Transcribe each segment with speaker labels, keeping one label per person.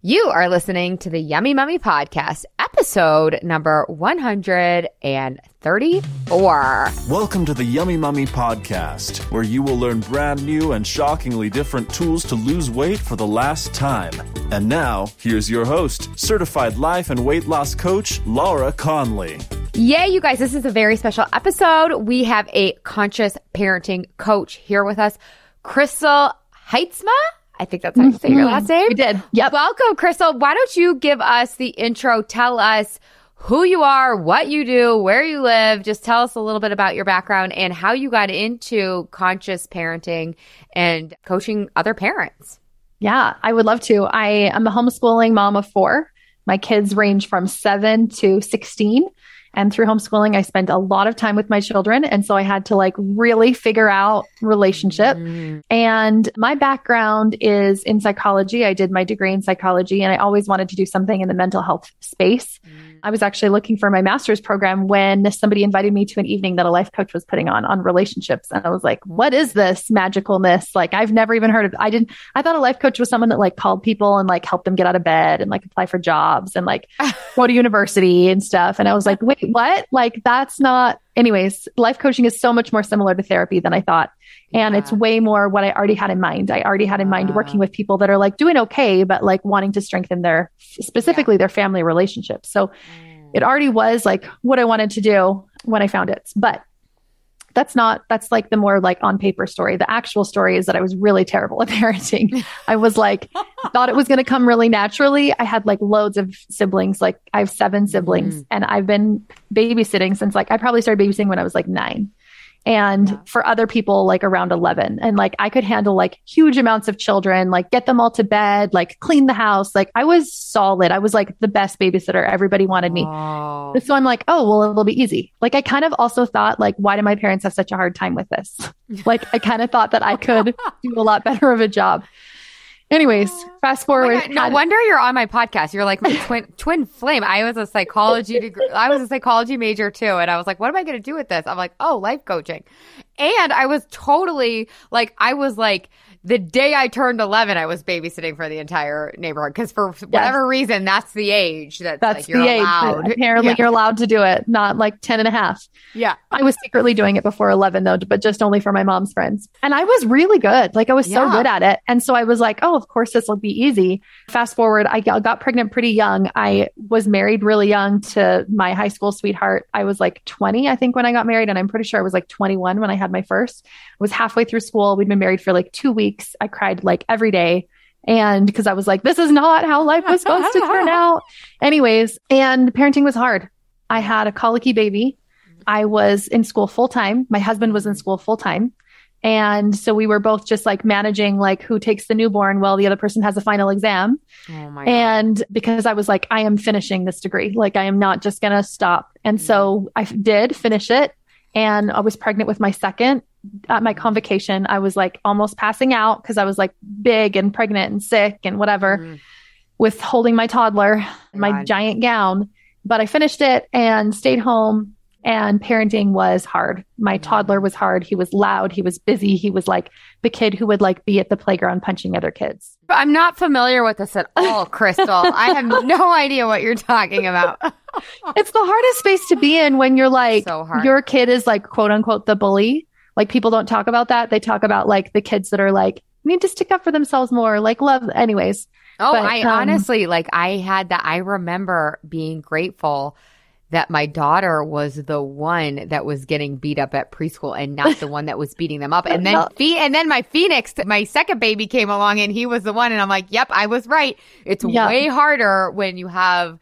Speaker 1: You are listening to the Yummy Mummy Podcast, episode number 134.
Speaker 2: Welcome to the Yummy Mummy Podcast, where you will learn brand new and shockingly different tools to lose weight for the last time. And now, here's your host, certified life and weight loss coach, Laura Conley.
Speaker 1: Yay, you guys, this is a very special episode. We have a conscious parenting coach here with us, Crystal Haitsma. I think that's how you say your mm-hmm. last name.
Speaker 3: We did. Yep.
Speaker 1: Welcome, Crystal. Why don't you give us the intro? Tell us who you are, what you do, where you live. Just tell us a little bit about your background and how you got into conscious parenting and coaching other parents.
Speaker 3: Yeah, I would love to. I am a homeschooling mom of four. My kids range from seven to 16. And through homeschooling, I spent a lot of time with my children. And so I had to like really figure out relationship. Mm. And my background is in psychology. I did my degree in psychology and I always wanted to do something in the mental health space. Mm. Mm-hmm. I was actually looking for my master's program when somebody invited me to an evening that a life coach was putting on on relationships. And I was like, what is this magicalness? Like, I've never even heard of, I didn't, I thought a life coach was someone that like called people and like helped them get out of bed and like apply for jobs and like go to university and stuff. And I was like, wait, what? Like, that's not, anyways, life coaching is so much more similar to therapy than I thought. And yeah. it's way more what I already had in mind. I already had in mind working with people that are like doing okay, but like wanting to strengthen their, specifically yeah. their family relationships. So mm. it already was like what I wanted to do when I found it. But that's not, that's like the more like on paper story. The actual story is that I was really terrible at parenting. I was like, thought it was going to come really naturally. I had like loads of siblings. Like I have seven siblings mm. and I've been babysitting since like, I probably started babysitting when I was like nine and yeah. for other people like around 11 and like i could handle like huge amounts of children like get them all to bed like clean the house. Like i was solid. I was like the best babysitter everybody wanted me. Oh. so i'm like oh well it'll be easy. Like i kind of also thought like why do my parents have such a hard time with this? Like i kind of thought that i could do a lot better of a job Anyways, fast oh forward. Oh
Speaker 1: no wonder you're on my podcast. You're like my twin twin flame. I was a psychology degree. I was a psychology major too, and I was like, what am I going to do with this? I'm like, oh, life coaching, and I was totally like, I was like the day I turned 11, I was babysitting for the entire neighborhood because for whatever yes. reason, that's the age that that's like, you're the allowed.
Speaker 3: age. Apparently, yeah. you're allowed to do it, not like 10 and a half.
Speaker 1: Yeah.
Speaker 3: I was secretly doing it before 11 though, but just only for my mom's friends. And I was really good. Like I was yeah. so good at it. And so I was like, oh, of course this will be easy. Fast forward, I got pregnant pretty young. I was married really young to my high school sweetheart. I was like 20, I think, when I got married. And I'm pretty sure I was like 21 when I had my first. I was halfway through school. We'd been married for like two weeks weeks. I cried like every day. And because I was like, this is not how life was supposed to turn out. Anyways, and parenting was hard. I had a colicky baby. I was in school full time. My husband was in school full time. And so we were both just like managing like who takes the newborn while the other person has a final exam. Oh my and because I was like, I am finishing this degree. Like I am not just going to stop. And mm-hmm. so I did finish it and I was pregnant with my second at my convocation, I was like almost passing out because I was like big and pregnant and sick and whatever mm. with holding my toddler, my giant gown. But I finished it and stayed home. And parenting was hard. My mm. toddler was hard. He was loud. He was busy. He was like the kid who would like be at the playground punching other kids.
Speaker 1: I'm not familiar with this at all, Crystal. I have no idea what you're talking about.
Speaker 3: it's the hardest space to be in when you're like, so your kid is like, quote unquote, the bully like people don't talk about that. They talk about like the kids that are like need to stick up for themselves more, like love anyways.
Speaker 1: Oh, but, I um, honestly like I had that I remember being grateful that my daughter was the one that was getting beat up at preschool and not the one that was beating them up. And then, and then my Phoenix, my second baby came along and he was the one. And I'm like, yep, I was right. It's yep. way harder when you have,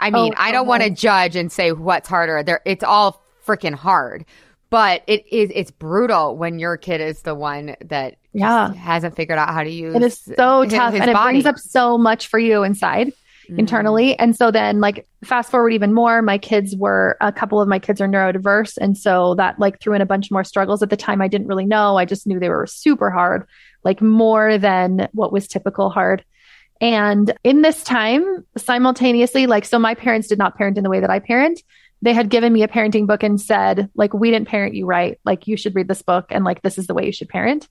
Speaker 1: I mean, oh, I don't want to judge and say what's harder. There, it's all freaking hard but it is it's brutal when your kid is the one that yeah. hasn't figured out how to use
Speaker 3: it is so his, tough his and body. it brings up so much for you inside mm-hmm. internally. And so then like fast forward even more my kids were a couple of my kids are neurodiverse and so that like threw in a bunch more struggles. At the time i didn't really know. I just knew they were super hard like more than what was typical hard. And in this time simultaneously like so my parents did not parent in the way that i parent they had given me a parenting book and said, like, we didn't parent you right. Like, you should read this book and like, this is the way you should parent.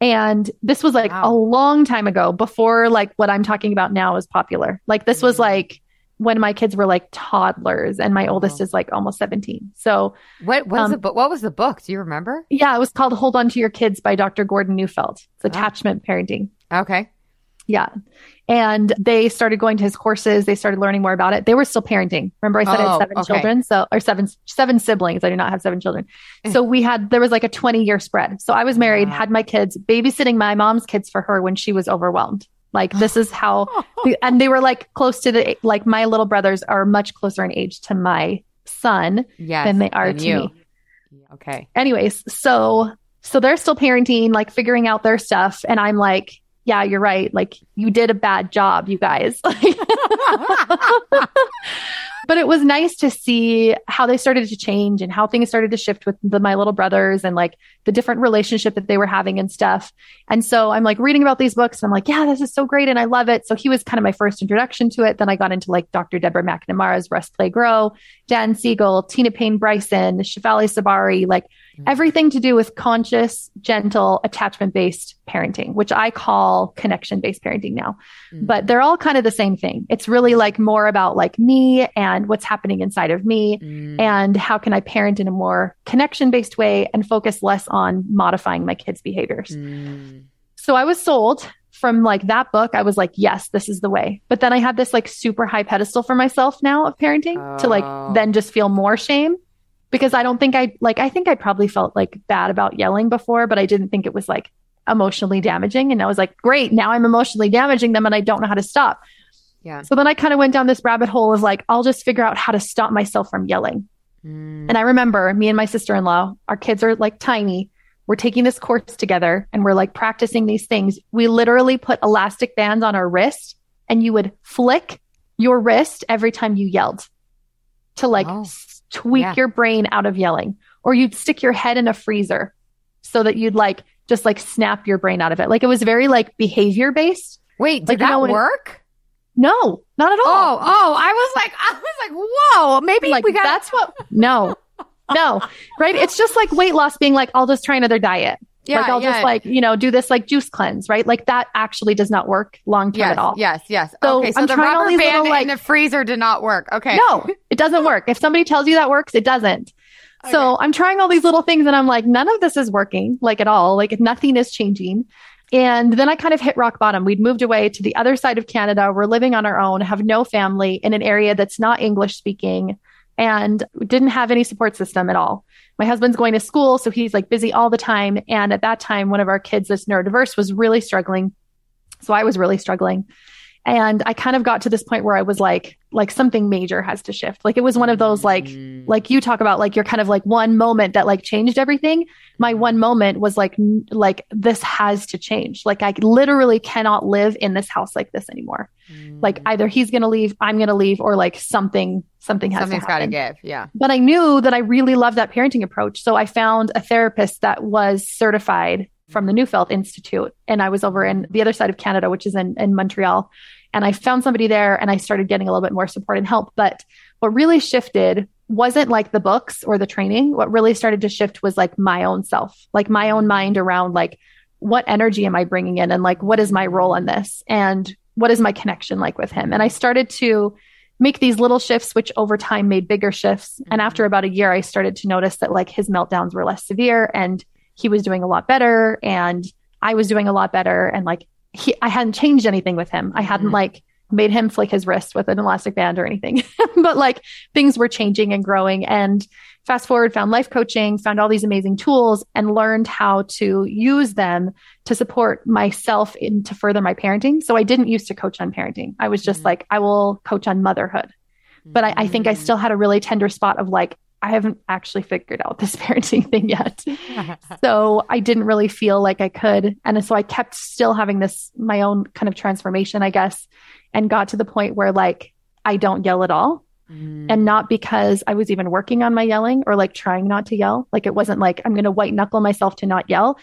Speaker 3: And this was like
Speaker 1: Wow.
Speaker 3: a long time ago before like what I'm talking about now is popular. Like this was
Speaker 1: Mhm.
Speaker 3: like when my kids were like toddlers and my
Speaker 1: Oh.
Speaker 3: oldest is like almost 17. So
Speaker 1: What was
Speaker 3: Um,
Speaker 1: the book? What was the book? Do you remember?
Speaker 3: yeah, it was called Hold On to Your Kids by Dr. Gordon Neufeld. It's attachment parenting.
Speaker 1: Okay.
Speaker 3: Yeah. And they started going to his courses. They started learning more about it. They were still parenting. Remember I said I
Speaker 1: Oh,
Speaker 3: had seven
Speaker 1: okay.
Speaker 3: children. So, or seven, seven siblings. I do not have seven children. Mm. So we had, there was like a 20 year spread. So I was married,
Speaker 1: Wow.
Speaker 3: had my kids babysitting my mom's kids for her when she was overwhelmed. Like this is how, and they were like close to the, like my little brothers are much closer in age to my son
Speaker 1: Yes.
Speaker 3: than they are
Speaker 1: than
Speaker 3: to
Speaker 1: you.
Speaker 3: me
Speaker 1: Okay.
Speaker 3: anyways, so so they're still parenting, like figuring out their stuff, and I'm like, yeah, you're right. Like you did a bad job, you guys. but it was nice to see how they started to change and how things started to shift with the, my little brothers and like the different relationship that they were having and stuff. And so I'm like reading about these books. And I'm like, yeah, this is so great. And I love it. So he was kind of my first introduction to it. Then I got into like Dr. Deborah McNamara's Rest Play Grow, Dan Siegel, Tina Payne Bryson, Shefali Tsabary, like everything to do with conscious, gentle, attachment based parenting, which I call connection based parenting now.
Speaker 1: Mm.
Speaker 3: But they're all kind of the same thing. It's really like more about like me and what's happening inside of me
Speaker 1: Mm.
Speaker 3: and how can I parent in a more connection based way and focus less on modifying my kids' behaviors.
Speaker 1: Mm.
Speaker 3: So I was sold from like that book. I was like, yes, this is the way. But then I had this like super high pedestal for myself now of parenting to
Speaker 1: Oh.
Speaker 3: like then just feel more shame because I don't think I like, I think I probably felt like bad about yelling before, but I didn't think it was like emotionally damaging. And I was like, great, now I'm emotionally damaging them and I don't know how to stop.
Speaker 1: Yeah.
Speaker 3: So then I kind of went down this rabbit hole of like, I'll just figure out how to stop myself from yelling.
Speaker 1: Mm.
Speaker 3: And I remember me and my sister in law, our kids are like tiny. We're taking this course together and we're like practicing these things. We literally put elastic bands on our wrist and you would flick your wrist every time you yelled to like
Speaker 1: Oh.
Speaker 3: Tweak
Speaker 1: Yeah.
Speaker 3: your brain out of yelling. Or you'd stick your head in a freezer so that you'd like just like snap your brain out of it. Like it was very like behavior based.
Speaker 1: Wait, did
Speaker 3: like, you
Speaker 1: that
Speaker 3: know, when it-
Speaker 1: work?
Speaker 3: No, not at all.
Speaker 1: Oh, oh, I was like, I was like, whoa, maybe
Speaker 3: like
Speaker 1: we got
Speaker 3: that's what no no right it's just like weight loss being like i'll just try another diet
Speaker 1: yeah,
Speaker 3: like i'll
Speaker 1: yeah.
Speaker 3: just like you know do this like juice cleanse right like that actually does not work long term
Speaker 1: yes,
Speaker 3: at all
Speaker 1: yes, yes.
Speaker 3: So
Speaker 1: okay, so
Speaker 3: I'm
Speaker 1: the
Speaker 3: trying all
Speaker 1: rubber
Speaker 3: these
Speaker 1: band
Speaker 3: little, like-
Speaker 1: in the freezer did not work. Okay.
Speaker 3: no it doesn't work if somebody tells you that works it doesn't so i'm trying all these little things and i'm like none of this is working like at all like nothing is changing and then I kind of hit rock bottom. We'd moved away to the other side of Canada. We're living on our own, have no family in an area that's not English speaking and didn't have any support system at all. My husband's going to school, so he's like busy all the time. And at that time, one of our kids that's neurodiverse was really struggling. So I was really struggling. And I kind of got to this point where I was like, like something major has to shift. Like it was one of those like,
Speaker 1: Mm.
Speaker 3: like you talk about like you're kind of like one moment that like changed everything my one moment was like n- like this has to change like i literally cannot live in this house like this anymore
Speaker 1: Mm.
Speaker 3: like either he's going to leave i'm going to leave or like something something has
Speaker 1: something's
Speaker 3: to
Speaker 1: got to give. Yeah.
Speaker 3: but i knew that i really loved that parenting approach so i found a therapist that was certified from the neufeld institute and i was over in the other side of canada which is in, in montreal and i found somebody there and i started getting a little bit more support and help. But what really shifted wasn't like the books or the training. What really started to shift was like my own self like my own mind around like what energy am i bringing in and like what is my role in this? And what is my connection like with him? And i started to make these little shifts which over time made bigger shifts. Mm-hmm. And after about a year i started to notice that like his meltdowns were less severe and he was doing a lot better and i was doing a lot better. And like he i hadn't changed anything with him i hadn't
Speaker 1: Mhm.
Speaker 3: like made him flick his wrist with an elastic band or anything but like things were changing and growing and fast forward found life coaching found all these amazing tools and learned how to use them to support myself in to further my parenting so i didn't used to coach on parenting i was just
Speaker 1: Mhm.
Speaker 3: like i will coach on motherhood but I, I think I
Speaker 1: Mm.
Speaker 3: still had a really tender spot of like, I haven't actually figured out this parenting thing yet. So I didn't really feel like I could. And so I kept still having this, my own kind of transformation, I guess, and got to the point where like, I don't yell at all.
Speaker 1: Mm.
Speaker 3: And not because I was even working on my yelling or like trying not to yell. Like it wasn't like I'm going to white knuckle myself to not yell.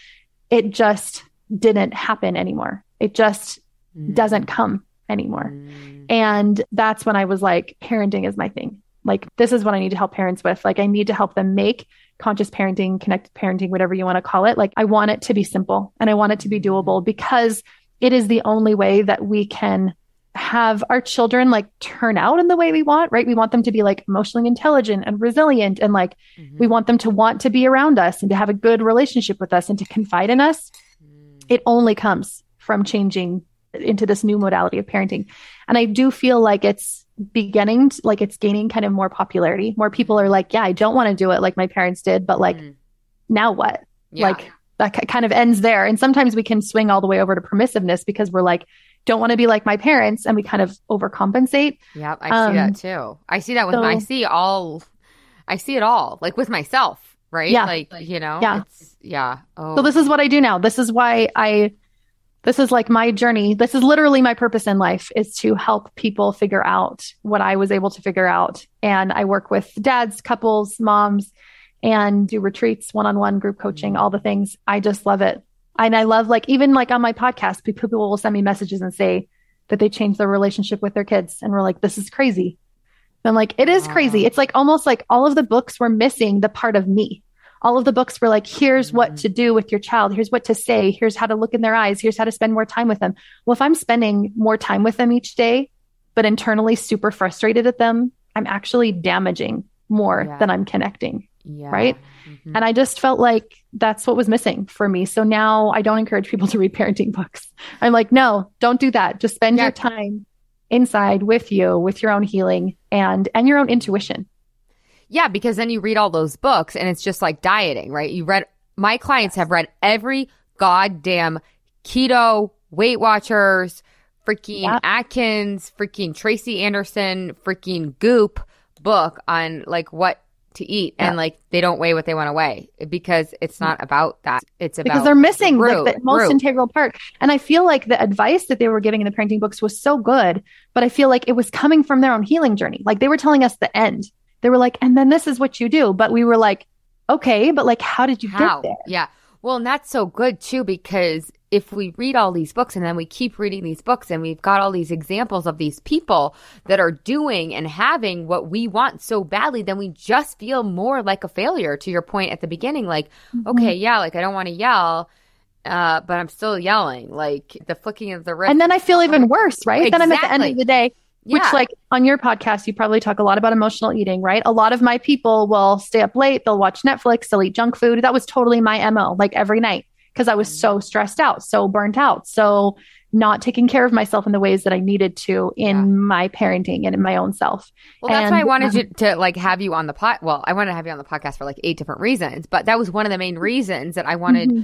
Speaker 3: It just didn't happen anymore. It just
Speaker 1: Mm.
Speaker 3: doesn't come anymore.
Speaker 1: Mm.
Speaker 3: And that's when I was like, parenting is my thing. Like, this is what I need to help parents with. Like, I need to help them make conscious parenting, connected parenting, whatever you want to call it. Like, I want it to be simple and I want it to be doable because it is the only way that we can have our children like turn out in the way we want, right? We want them to be like emotionally intelligent and resilient and like mm-hmm. we want them to want to be around us and to have a good relationship with us and to confide in us. Mm. It only comes from changing into this new modality of parenting. And I do feel like it's beginning to, like it's gaining kind of more popularity. More people are like, yeah, I don't want to do it like my parents did, but like mm. now what? Yeah. Like that kind of ends there. And sometimes we can swing all the way over to permissiveness because we're like, don't want to be like my parents and we kind of overcompensate.
Speaker 1: Yep, I um, see that um, too. I see that with so, my, I see all I see it all like with myself, right?
Speaker 3: Yeah.
Speaker 1: Like, you know,
Speaker 3: yeah.
Speaker 1: yeah. Oh.
Speaker 3: So this is what I do now. This is why I this is like my journey. This is literally my purpose in life is to help people figure out what I was able to figure out. And I work with dads, couples, moms, and do retreats, one-on-one group coaching, mm-hmm. all the things. I just love it. And I love like even like on my podcast, people will send me messages and say that they changed their relationship with their kids. And we're like, this is crazy. And I'm like, it is crazy. It's like almost like all of the books were missing the part of me. All of the books were like, here's what mm-hmm. to do with your child. Here's what to say. Here's how to look in their eyes. Here's how to spend more time with them. Well, if I'm spending more time with them each day, but internally super frustrated at them, I'm actually damaging more yeah. than I'm connecting. Yeah. Right. Mm-hmm. And I just felt like that's what was missing for me. So now I don't encourage people to read parenting books. I'm like, no, don't do that. Just spend yeah. your time inside with you, with your own healing and and your own intuition.
Speaker 1: Yeah, because then you read all those books and it's just like dieting, right? You read my clients have read every goddamn keto, Weight Watchers, freaking yep. Atkins, freaking Tracy Anderson, freaking Goop book on like what to eat yeah. and like they don't weigh what they want to weigh because it's not mm-hmm. about that. It's about
Speaker 3: because they're missing the, like, the most integral part. And I feel like the advice that they were giving in the parenting books was so good, but I feel like it was coming from their own healing journey. Like they were telling us the end. They were like, and then this is what you do. But we were like, okay, but like, how did you how? get there?
Speaker 1: Yeah. Well, and that's so good too because if we read all these books and then we keep reading these books and we've got all these examples of these people that are doing and having what we want so badly, then we just feel more like a failure to your point at the beginning. Like, mm-hmm. okay, yeah, like I don't want to yell. Uh, but I'm still yelling, like the flicking of the wrist.
Speaker 3: And then I feel even worse, right? Exactly. Then I'm at the end of the day, which like on your podcast, you probably talk a lot about emotional eating, right? A lot of my people will stay up late, they'll watch Netflix, they'll eat junk food. That was totally my MO, like every night because I was so stressed out, so burnt out, so not taking care of myself in the ways that I needed to in yeah. my parenting and in my own self.
Speaker 1: Well, that's and, why I wanted um, to, to like have you on the pot. Well, I wanted to have you on the podcast for like eight different reasons, but that was one of the main reasons that I wanted mm-hmm.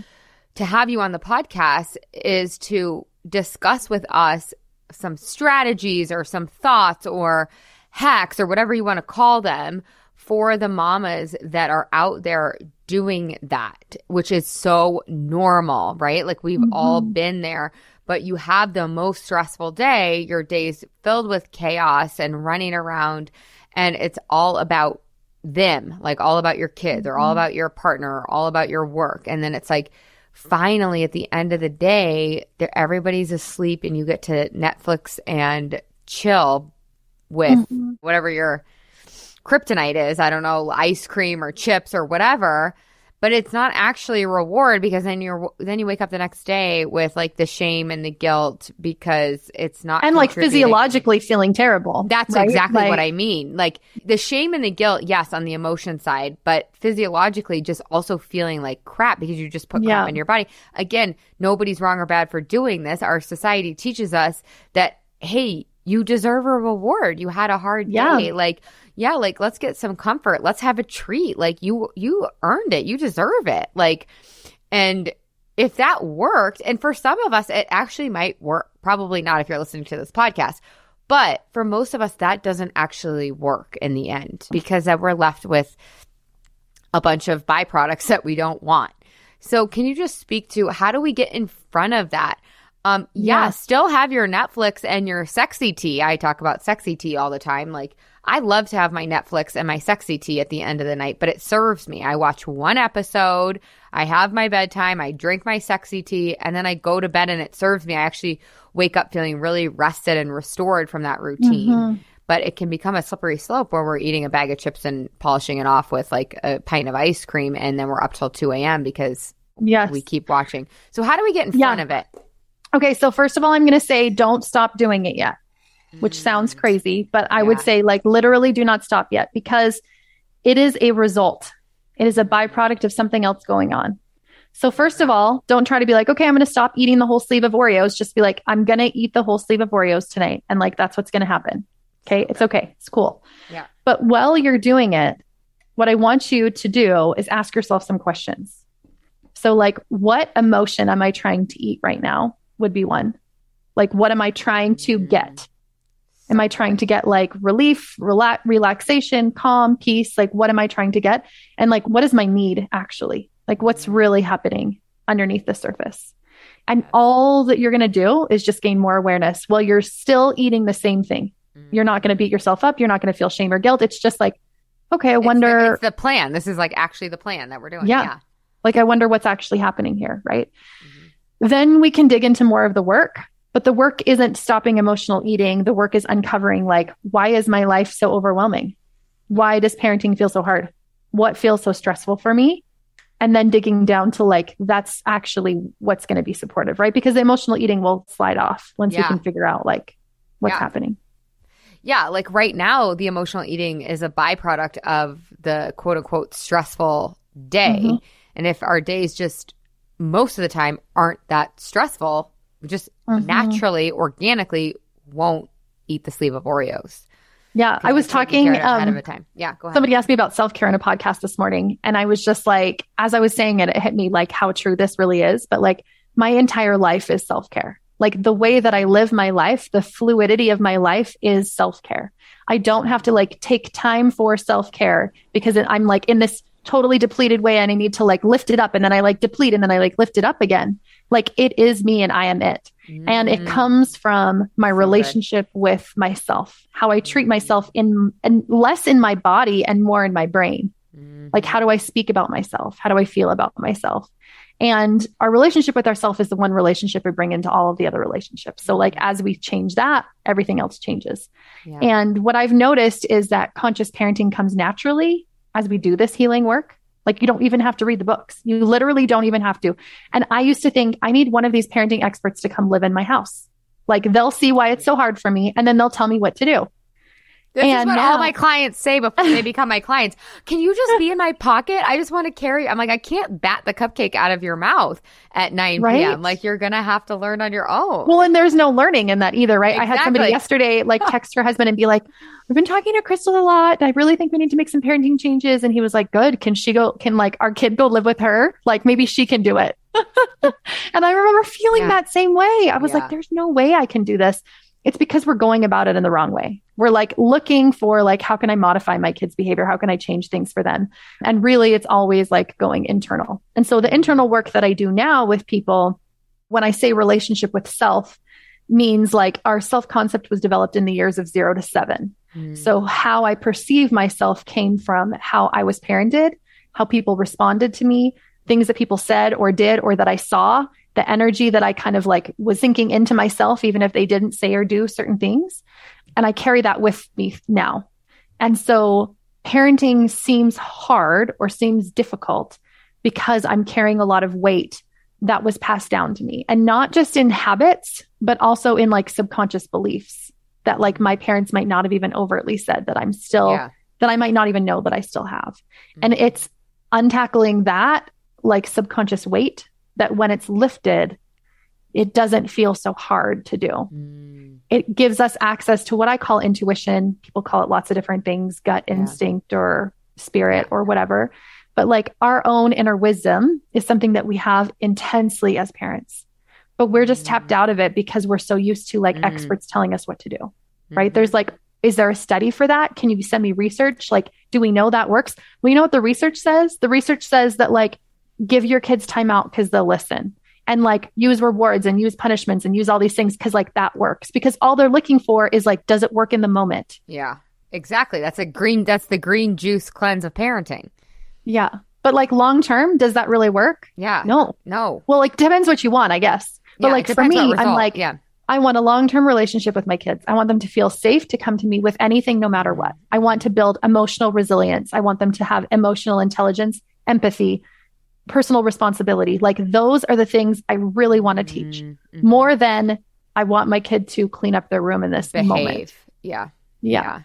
Speaker 1: to have you on the podcast is to discuss with us some strategies or some thoughts or hacks or whatever you want to call them for the mamas that are out there doing that, which is so normal, right? Like we've mm-hmm. all been there, but you have the most stressful day. Your day's filled with chaos and running around, and it's all about them, like all about your kids or all mm-hmm. about your partner or all about your work. And then it's like, finally, at the end of the day, everybody's asleep and you get to Netflix and chill with mm-hmm. whatever your kryptonite is. I don't know, ice cream or chips or whatever. But it's not actually a reward because then you're then you wake up the next day with like the shame and the guilt because it's not
Speaker 3: and like physiologically feeling terrible.
Speaker 1: That's right? exactly like, what I mean. Like the shame and the guilt, yes, on the emotion side, but physiologically just also feeling like crap because you just put crap yeah. in your body. Again, nobody's wrong or bad for doing this. Our society teaches us that hey, you deserve a reward. You had a hard yeah. day. Like yeah, like let's get some comfort. Let's have a treat. Like you you earned it. You deserve it. Like and if that worked, and for some of us it actually might work. Probably not if you're listening to this podcast. But for most of us that doesn't actually work in the end because then we're left with a bunch of byproducts that we don't want. So can you just speak to how do we get in front of that? Um, yeah, yeah, still have your Netflix and your sexy tea. I talk about sexy tea all the time. Like, I love to have my Netflix and my sexy tea at the end of the night, but it serves me. I watch one episode, I have my bedtime, I drink my sexy tea, and then I go to bed and it serves me. I actually wake up feeling really rested and restored from that routine. Mm-hmm. but it can become a slippery slope where we're eating a bag of chips and polishing it off with like a pint of ice cream and then we're up till 2 a.m. because
Speaker 3: Yes.
Speaker 1: we keep watching. So how do we get in
Speaker 3: Yeah.
Speaker 1: front of it?
Speaker 3: Okay, so first of all, I'm going to say don't stop doing it yet, which sounds crazy, but I would
Speaker 1: Mm.
Speaker 3: Say like literally do not stop yet because it is a result. It is a byproduct of something else going on. So first of all, don't try to be like, okay, I'm going to stop eating the whole sleeve of Oreos. Just be like, I'm going to eat the whole sleeve of Oreos tonight. And like, that's what's going to happen. Okay. It's okay. It's cool.
Speaker 1: Yeah.
Speaker 3: But while you're doing it, what I want you to do is ask yourself some questions. So, like, what emotion am I trying to eat right now? Would be one. Like, what am I trying to get? Am I trying to get like relief, relax, relaxation, calm, peace? Like, what am I trying to get? And like, what is my need actually? Like, what's really happening underneath the surface? And all that you're going to do is just gain more awareness while you're still eating the same thing. Mm. You're not going to beat yourself up. You're not going to feel shame or guilt. It's just like, okay, I
Speaker 1: It's the-
Speaker 3: wonder,
Speaker 1: It's the, plan. This is like actually the plan that we're doing.
Speaker 3: Yeah.
Speaker 1: Yeah.
Speaker 3: like, I wonder what's actually happening here, right? Mm-hmm. Then we can dig into more of the work. But the work isn't stopping emotional eating. The work is uncovering, like, why is my life so overwhelming? Why does parenting feel so hard? What feels so stressful for me? And then digging down to, like, that's actually what's going to be supportive, right? Because the emotional eating will slide off once
Speaker 1: Yeah.
Speaker 3: can figure out, like, what's
Speaker 1: Yeah.
Speaker 3: happening.
Speaker 1: Yeah, like right now, the emotional eating is a byproduct of the quote unquote stressful day.
Speaker 3: Mhm.
Speaker 1: And if our days just most of the time aren't that stressful, just
Speaker 3: Mhm.
Speaker 1: naturally, organically won't eat the sleeve of Oreos.
Speaker 3: Yeah. I was talking,
Speaker 1: taking care of it ahead
Speaker 3: um,
Speaker 1: of a time. Yeah, go ahead.
Speaker 3: Somebody asked me about self care in a podcast this morning. And I was just like, as I was saying it, it hit me like how true this really is. But like, my entire life is self care. Like, the way that I live my life, the fluidity of my life is self care. I don't have to like take time for self care because I'm like in this totally depleted way and I need to like lift it up and then I like deplete and then I like lift it up again. Like, it is me and I am it. And it
Speaker 1: Mm.
Speaker 3: comes from my
Speaker 1: So
Speaker 3: relationship with myself, how I treat myself in and less in my body and more in my brain.
Speaker 1: Mhm.
Speaker 3: Like, how do I speak about myself? How do I feel about myself? And our relationship with ourself is the one relationship we bring into all of the other relationships. So, like, as we change that, everything else changes.
Speaker 1: Yeah.
Speaker 3: And what I've noticed is that conscious parenting comes naturally as we do this healing work. Like, you don't even have to read the books. You literally don't even have to. And I used to think I need one of these parenting experts to come live in my house. Like, they'll see why it's so hard for me and then they'll tell me what to do.
Speaker 1: This is what
Speaker 3: now-
Speaker 1: all my clients say before they become my clients. Can you just be in my pocket? I just want to carry. I'm like, I can't bat the cupcake out of your mouth at 9
Speaker 3: Right.
Speaker 1: p.m. Like, you're going to have to learn on your own.
Speaker 3: Well, and there's no learning in that either, right? Exactly. I had somebody yesterday like text her husband and be like, We've been talking to Crystal a lot. I really think we need to make some parenting changes. And he was like, Good. Can she go? Can like our kid go live with her? Like maybe she can do it. and I remember feeling
Speaker 1: Yeah.
Speaker 3: that same way. I was
Speaker 1: Yeah.
Speaker 3: like, There's no way I can do this. It's because we're going about it in the wrong way. We're like looking for like, how can I modify my kids' behavior? How can I change things for them? And really, it's always like going internal. And so the internal work that I do now with people, when I say relationship with self, means like our self concept was developed in the years of zero to seven.
Speaker 1: Mm.
Speaker 3: So how I perceive myself came from how I was parented, how people responded to me, things that people said or did or that I saw, the energy that I kind of like was sinking into myself, even if they didn't say or do certain things. And I carry that with me now. And so parenting seems hard or seems difficult because I'm carrying a lot of weight that was passed down to me and not just in habits, but also in like subconscious beliefs that like my parents might not have even overtly said that I'm still,
Speaker 1: yeah.
Speaker 3: that I might not even know that I still have. Mm-hmm. And it's untackling that like subconscious weight that when it's lifted, it doesn't feel so hard to do.
Speaker 1: Mm.
Speaker 3: It gives us access to what I call intuition. People call it lots of different things, gut
Speaker 1: Yeah.
Speaker 3: instinct or spirit or whatever. But like our own inner wisdom is something that we have intensely as parents. But we're just tapped out of it because we're so used to like
Speaker 1: Mm.
Speaker 3: experts telling us what to do right?
Speaker 1: Mhm.
Speaker 3: There's like, is there a study for that? Can you send me research? Like, do we know that works? Well, you know what the research says? The research says that like, give your kids time out because they'll listen and like use rewards and use punishments and use all these things because like that works because all they're looking for is like, does it work in the moment?
Speaker 1: Yeah. Exactly. That's a green, that's the green juice cleanse of parenting.
Speaker 3: Yeah. But like long term, does that really work?
Speaker 1: Yeah.
Speaker 3: No.
Speaker 1: No.
Speaker 3: Well, like depends what you want, I guess. But
Speaker 1: Yeah,
Speaker 3: like for me, I'm like,
Speaker 1: yeah.
Speaker 3: I want a long term relationship with my kids. I want them to feel safe to come to me with anything, no matter what. I want to build emotional resilience. I want them to have emotional intelligence, empathy, personal responsibility. Like those are the things I really want to teach mm-hmm. more than I want my kid to clean up their room in this Behave. moment.
Speaker 1: Yeah.
Speaker 3: yeah.
Speaker 1: Yeah.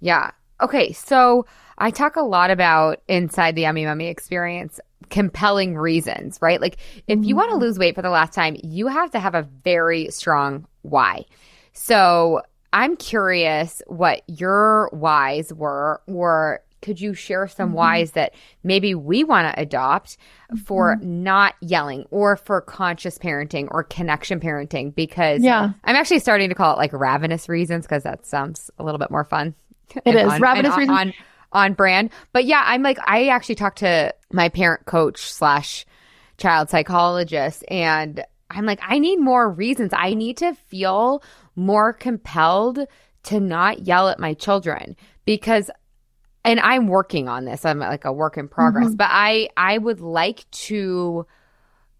Speaker 1: Yeah. Okay. So I talk a lot about inside the Yummy Mummy experience compelling reasons, right? Like if you want to mm-hmm. lose weight for the last time, you have to have a very strong why. So I'm curious what your whys were, or could you share some mm-hmm. whys that maybe we want to adopt for mm-hmm. not yelling or for conscious parenting or connection parenting? Because
Speaker 3: yeah.
Speaker 1: I'm actually starting to call it like ravenous reasons because that sounds a little bit more fun.
Speaker 3: It is on, ravenous reasons.
Speaker 1: On, on brand. But yeah, I'm like, I actually talked to my parent coach slash child psychologist and I'm like, I need more reasons. I need to feel more compelled to not yell at my children because and I'm working on this. I'm like a work in progress, mm-hmm. but I I would like to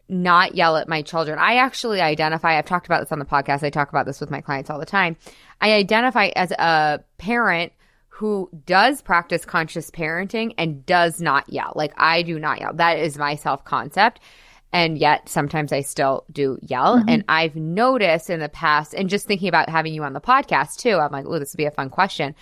Speaker 1: not yell at my children. I actually identify, I've talked about this on the podcast. I talk about this with my clients all the time. I identify as a parent who does practice conscious parenting and does not yell. Like I do not yell. That is my self concept. And yet sometimes I still do yell. Mm-hmm. And I've noticed in the past, and just thinking about having you on the podcast too, I'm like, oh, this would be a fun question.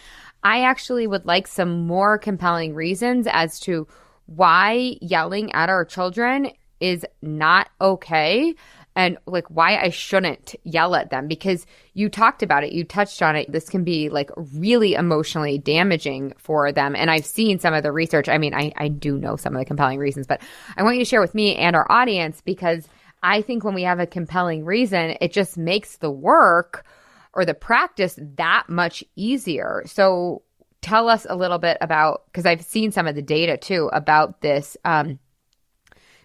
Speaker 1: I actually would like some more compelling reasons as to why yelling at our children is not okay and like why I shouldn't yell at them because you talked about it, you touched on it. This can be like really emotionally damaging for them. And I've seen some of the research. I mean, I, I do know some of the compelling reasons, but I want you to share with me and our audience because I think when we have a compelling reason, it just makes the work or the practice that much easier. So tell us a little bit about because I've seen some of the data too about this um,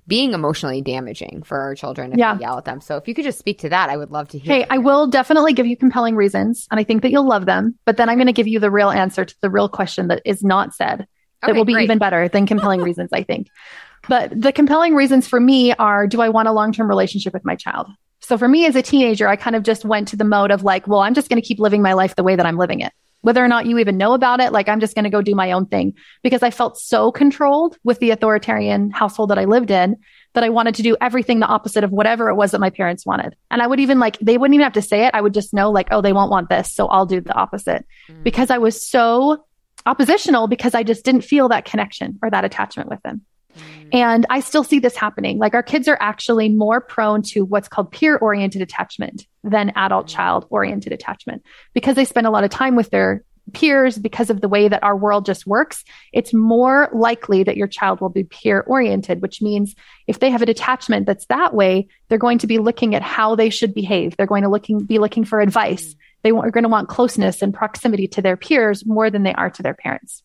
Speaker 1: being emotionally damaging for our children if yeah. we yell at them. So if you could just speak to that, I would love to hear.
Speaker 3: Hey, I will definitely give you compelling reasons, and I think that you'll love them. But then I'm going to give you the real answer to the real question that is not said. That okay, will be great. even better than compelling reasons, I think. But the compelling reasons for me are: Do I want a long term relationship with my child? So for me as a teenager, I kind of just went to the mode of like, well, I'm just going to keep living my life the way that I'm living it whether or not you even know about it. Like, I'm just going to go do my own thing because I felt so controlled with the authoritarian household that I lived in that I wanted to do everything the opposite of whatever it was that my parents wanted. And I would even like, they wouldn't even have to say it. I would just know, like, oh, they won't want this. So I'll do the opposite mm. because I was so oppositional because I just didn't feel that connection or that attachment with them. Mm. And I still see this happening. Like our kids are actually more prone to what's called peer oriented attachment than adult mm. child oriented attachment because they spend a lot of time with their peers because of the way that our world just works, it's more likely that your child will be peer oriented, which means if they have a detachment that's that way, they're going to be looking at how they should behave. They're going to looking, be looking for advice. Mm. They are going to want closeness and proximity to their peers more than they are to their parents.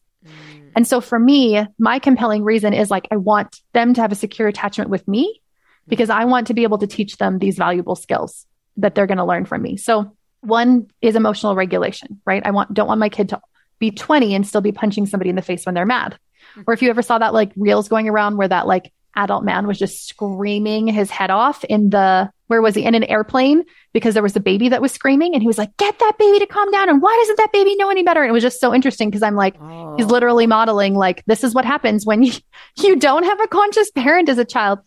Speaker 3: And so for me, my compelling reason is like, I want them to have a secure attachment with me because I want to be able to teach them these valuable skills that they're going to learn from me. So one is emotional regulation, right? I want don't want my kid to be 20 and still be punching somebody in the face when they're mad. Or if you ever saw that like reels going around where that like adult man was just screaming his head off in the where was he in an airplane because there was a baby that was screaming and he was like get that baby to calm down and why doesn't that baby know any better and it was just so interesting because i'm like oh. he's literally modeling like this is what happens when you, you don't have a conscious parent as a child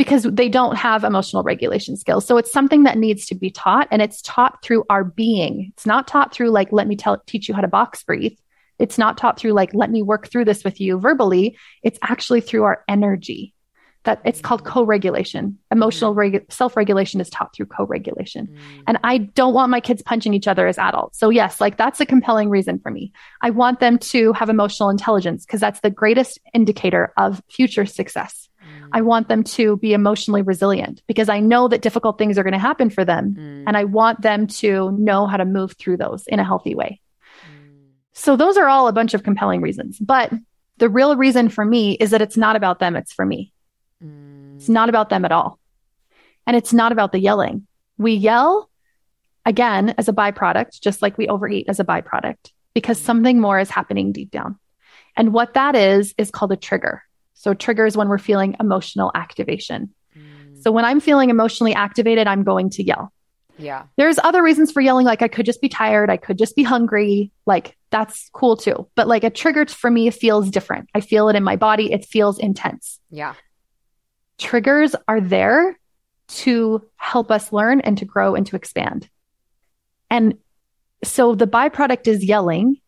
Speaker 3: because they don't have emotional regulation skills. So it's something that needs to be taught and it's taught through our being. It's not taught through like, let me tell, teach you how to box breathe. It's not taught through like, let me work through this with you verbally. It's actually through our energy that it's called co-regulation. Emotional mm-hmm. regu- self-regulation is taught through co-regulation. Mm. And I don't want my kids punching each other as adults. So yes, like that's a compelling reason for me. I want them to have emotional intelligence because that's the greatest indicator of future success. I want them to be emotionally resilient because I know that difficult things are going to happen for them. Mm. And I want them to know how to move through those in a healthy way. Mm. So those are all a bunch of compelling reasons. But the real reason for me is that it's not about them, it's for me. Mm. It's not about them at all. And it's not about the yelling. We yell again as a byproduct, just like we overeat as a byproduct, because mm. something more is happening deep down. And what that is, is called a trigger. So triggers when we're feeling emotional activation. Mm. So when I'm feeling emotionally activated, I'm going to yell.
Speaker 1: Yeah.
Speaker 3: There's other reasons for yelling, like I could just be tired, I could just be hungry. Like that's cool too. But like a trigger for me feels different. I feel it in my body, it feels intense.
Speaker 1: Yeah.
Speaker 3: Triggers are there to help us learn and to grow and to expand. And so the byproduct is yelling,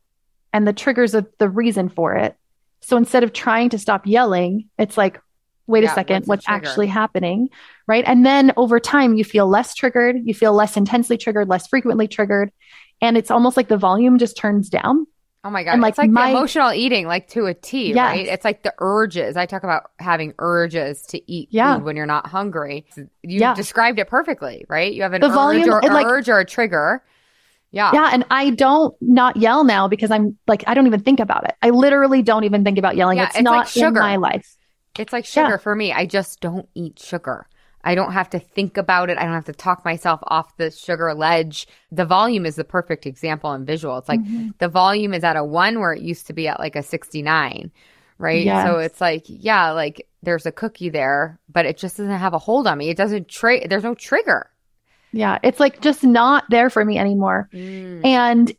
Speaker 3: and the triggers are the reason for it. So instead of trying to stop yelling, it's like, wait
Speaker 1: Yeah,
Speaker 3: a second,
Speaker 1: what's
Speaker 3: what's actually happening? Right. And then over time, you feel less triggered, you feel less intensely triggered, less frequently triggered. And it's almost like the volume just turns down.
Speaker 1: Oh my God.
Speaker 3: And, like,
Speaker 1: it's like
Speaker 3: my-
Speaker 1: emotional eating, like to a T,
Speaker 3: Yes.
Speaker 1: right? It's like the urges. I talk about having urges to eat
Speaker 3: Yeah.
Speaker 1: food when you're not hungry. You
Speaker 3: Yeah.
Speaker 1: described it perfectly, right? You have an
Speaker 3: The
Speaker 1: urge
Speaker 3: volume,
Speaker 1: or
Speaker 3: like-
Speaker 1: urge or a trigger. Yeah.
Speaker 3: Yeah. And I don't not yell now because I'm like, I don't even think about it. I literally don't even think about yelling.
Speaker 1: Yeah,
Speaker 3: it's,
Speaker 1: it's
Speaker 3: not
Speaker 1: like sugar.
Speaker 3: in my life.
Speaker 1: It's like sugar
Speaker 3: Yeah.
Speaker 1: for me. I just don't eat sugar. I don't have to think about it. I don't have to talk myself off the sugar ledge. The volume is the perfect example and visual. It's like
Speaker 3: Mm-hmm.
Speaker 1: the volume is at a one where it used to be at like a 69, right?
Speaker 3: Yes.
Speaker 1: So it's like, yeah, like there's a cookie there, but it just doesn't have a hold on me. It doesn't trigger, there's no trigger.
Speaker 3: Yeah. It's like just not there for me anymore.
Speaker 1: Mm.
Speaker 3: And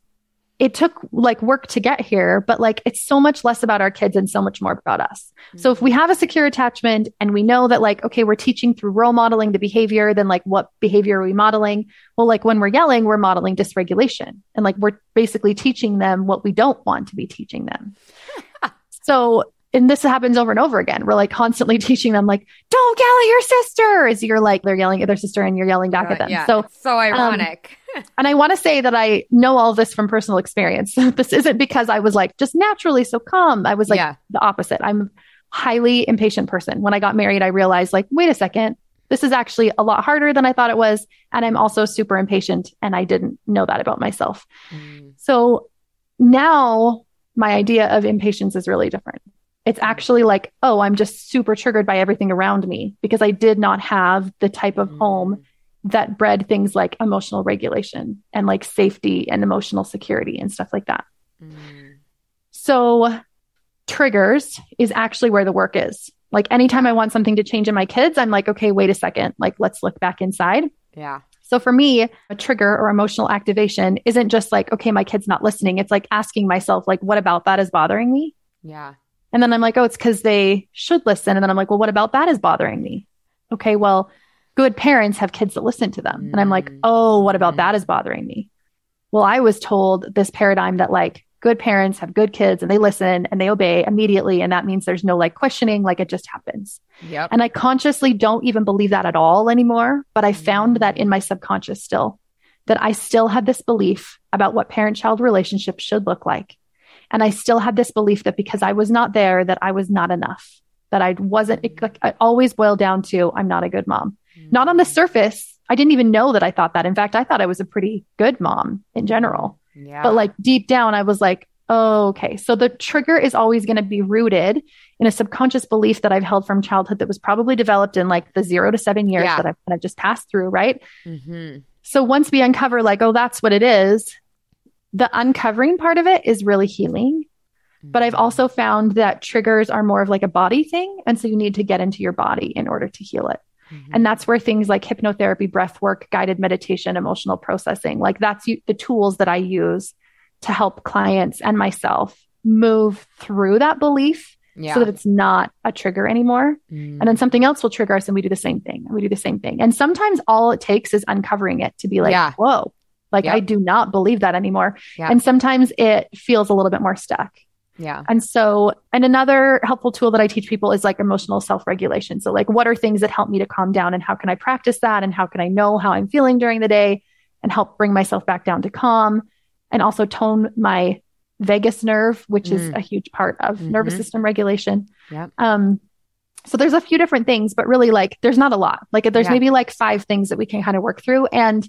Speaker 3: it took like work to get here, but like it's so much less about our kids and so much more about us. Mm-hmm. So if we have a secure attachment and we know that like, okay, we're teaching through role modeling the behavior, then like what behavior are we modeling? Well, like when we're yelling, we're modeling dysregulation and like we're basically teaching them what we don't want to be teaching them. so, and this happens over and over again. We're like constantly teaching them like, don't yell at your sister as you're like, they're yelling at their sister and you're yelling back at them.
Speaker 1: Yeah,
Speaker 3: So
Speaker 1: so ironic.
Speaker 3: Um, and I want to say that I know all this from personal experience. this isn't because I was like just naturally so calm. I was like
Speaker 1: Yeah.
Speaker 3: the opposite. I'm a highly impatient person. When I got married, I realized like, wait a second, this is actually a lot harder than I thought it was. And I'm also super impatient and I didn't know that about myself.
Speaker 1: Mm.
Speaker 3: So now my idea of impatience is really different. It's actually like, oh, I'm just super triggered by everything around me because I did not have the type of home that bred things like emotional regulation and like safety and emotional security and stuff like that.
Speaker 1: Mm.
Speaker 3: So, triggers is actually where the work is. Like, anytime I want something to change in my kids, I'm like, okay, wait a second. Like, let's look back inside.
Speaker 1: Yeah.
Speaker 3: So, for me, a trigger or emotional activation isn't just like, okay, my kid's not listening. It's like asking myself, like, what about that is bothering me?
Speaker 1: Yeah.
Speaker 3: And then I'm like, oh, it's because they should listen. And then I'm like, well, what about that is bothering me? Okay, well, good parents have kids that listen to them. And I'm like,
Speaker 1: Mm.
Speaker 3: oh, what about that is mm. bothering me? Well, I was told this paradigm that like good parents have good kids and they listen and they obey immediately. And that means there's no like questioning, like it just happens.
Speaker 1: Yep.
Speaker 3: And I consciously don't even believe that at all anymore. But I found that in my mm. subconscious still, that I still had this belief about what parent child relationships should look like. And I still had this belief that because I was not there, that I was not enough, that I wasn't, mm. it, like, I always boiled down to I'm not a good mom. Not on the surface. I didn't even know that I thought that. In fact, I thought I was a pretty good mom in general.
Speaker 1: Yeah.
Speaker 3: But like deep down, I was like, oh, okay. So the trigger is always going to be rooted in a subconscious belief that I've held from childhood that was probably developed in like the zero to seven years
Speaker 1: Yeah.
Speaker 3: that I've kind of just passed through, right?
Speaker 1: hmm
Speaker 3: So once we uncover, like, oh, that's what it is, the uncovering part of it is really healing. But
Speaker 1: Mm-hmm.
Speaker 3: I've also found that triggers are more of like a body thing. And so you need to get into your body in order to heal it.
Speaker 1: Mm-hmm.
Speaker 3: And that's where things like hypnotherapy, breath work, guided meditation, emotional processing, like that's the tools that I use to help clients and myself move through that belief
Speaker 1: yeah.
Speaker 3: so that it's not a trigger anymore.
Speaker 1: Mm.
Speaker 3: And then something else will trigger us and we do the same thing. And we do the same thing. And sometimes all it takes is uncovering it to be like,
Speaker 1: Yeah.
Speaker 3: whoa, like
Speaker 1: Yep.
Speaker 3: I do not believe that anymore.
Speaker 1: Yeah.
Speaker 3: And sometimes it feels a little bit more stuck.
Speaker 1: Yeah.
Speaker 3: And so, and another helpful tool that I teach people is like emotional self regulation. So, like, what are things that help me to calm down and how can I practice that? And how can I know how I'm feeling during the day and help bring myself back down to calm and also tone my vagus nerve, which is
Speaker 1: Mm.
Speaker 3: a huge part of nervous
Speaker 1: Mhm.
Speaker 3: system regulation.
Speaker 1: Yeah.
Speaker 3: Um, so there's a few different things, but really like there's not a lot. Like there's
Speaker 1: Yeah.
Speaker 3: maybe like five things that we can kind of work through. And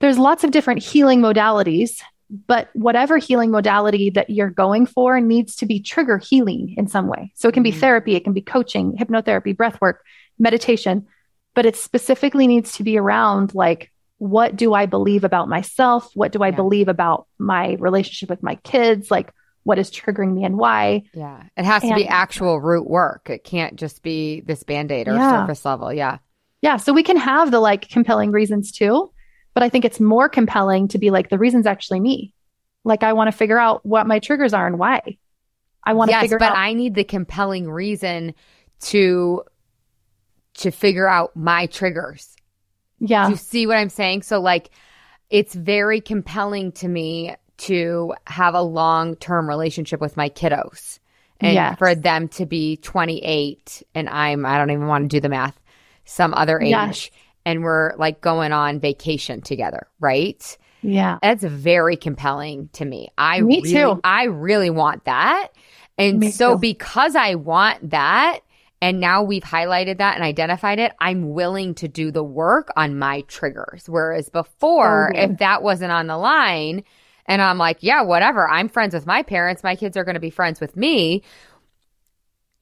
Speaker 3: there's lots of different healing modalities, but whatever healing modality that you're going for needs to be trigger healing in some way. So it can be
Speaker 1: Mhm.
Speaker 3: therapy, it can be coaching, hypnotherapy, breath work, meditation, but it specifically needs to be around like, what do I believe about myself? What do I
Speaker 1: Yeah.
Speaker 3: believe about my relationship with my kids? Like, what is triggering me and why?
Speaker 1: Yeah. It has to be actual root work. It can't just be this band aid or
Speaker 3: Yeah.
Speaker 1: surface level. Yeah.
Speaker 3: Yeah. So we can have the like compelling reasons too. But I think it's more compelling to be like, the reason's actually me. Like, I want to figure out what my triggers are and why. I want to
Speaker 1: yes,
Speaker 3: figure
Speaker 1: but
Speaker 3: out.
Speaker 1: I need the compelling reason to to figure out my triggers.
Speaker 3: yeah.
Speaker 1: Do you see what I'm saying? So like it's very compelling to me to have a long-term relationship with my kiddos and
Speaker 3: Yes.
Speaker 1: for them to be 28 and I'm I don't even want to do the math some other age
Speaker 3: Yes.
Speaker 1: And we're like going on vacation together, right?
Speaker 3: yeah.
Speaker 1: That's very compelling to me. I
Speaker 3: Me
Speaker 1: really,
Speaker 3: too.
Speaker 1: I really want that. And
Speaker 3: Me
Speaker 1: so
Speaker 3: too.
Speaker 1: because I want that and now we've highlighted that and identified it, I'm willing to do the work on my triggers. Whereas before, oh,
Speaker 3: So good.
Speaker 1: if that wasn't on the line and I'm like, yeah, whatever, I'm friends with my parents, my kids are going to be friends with me.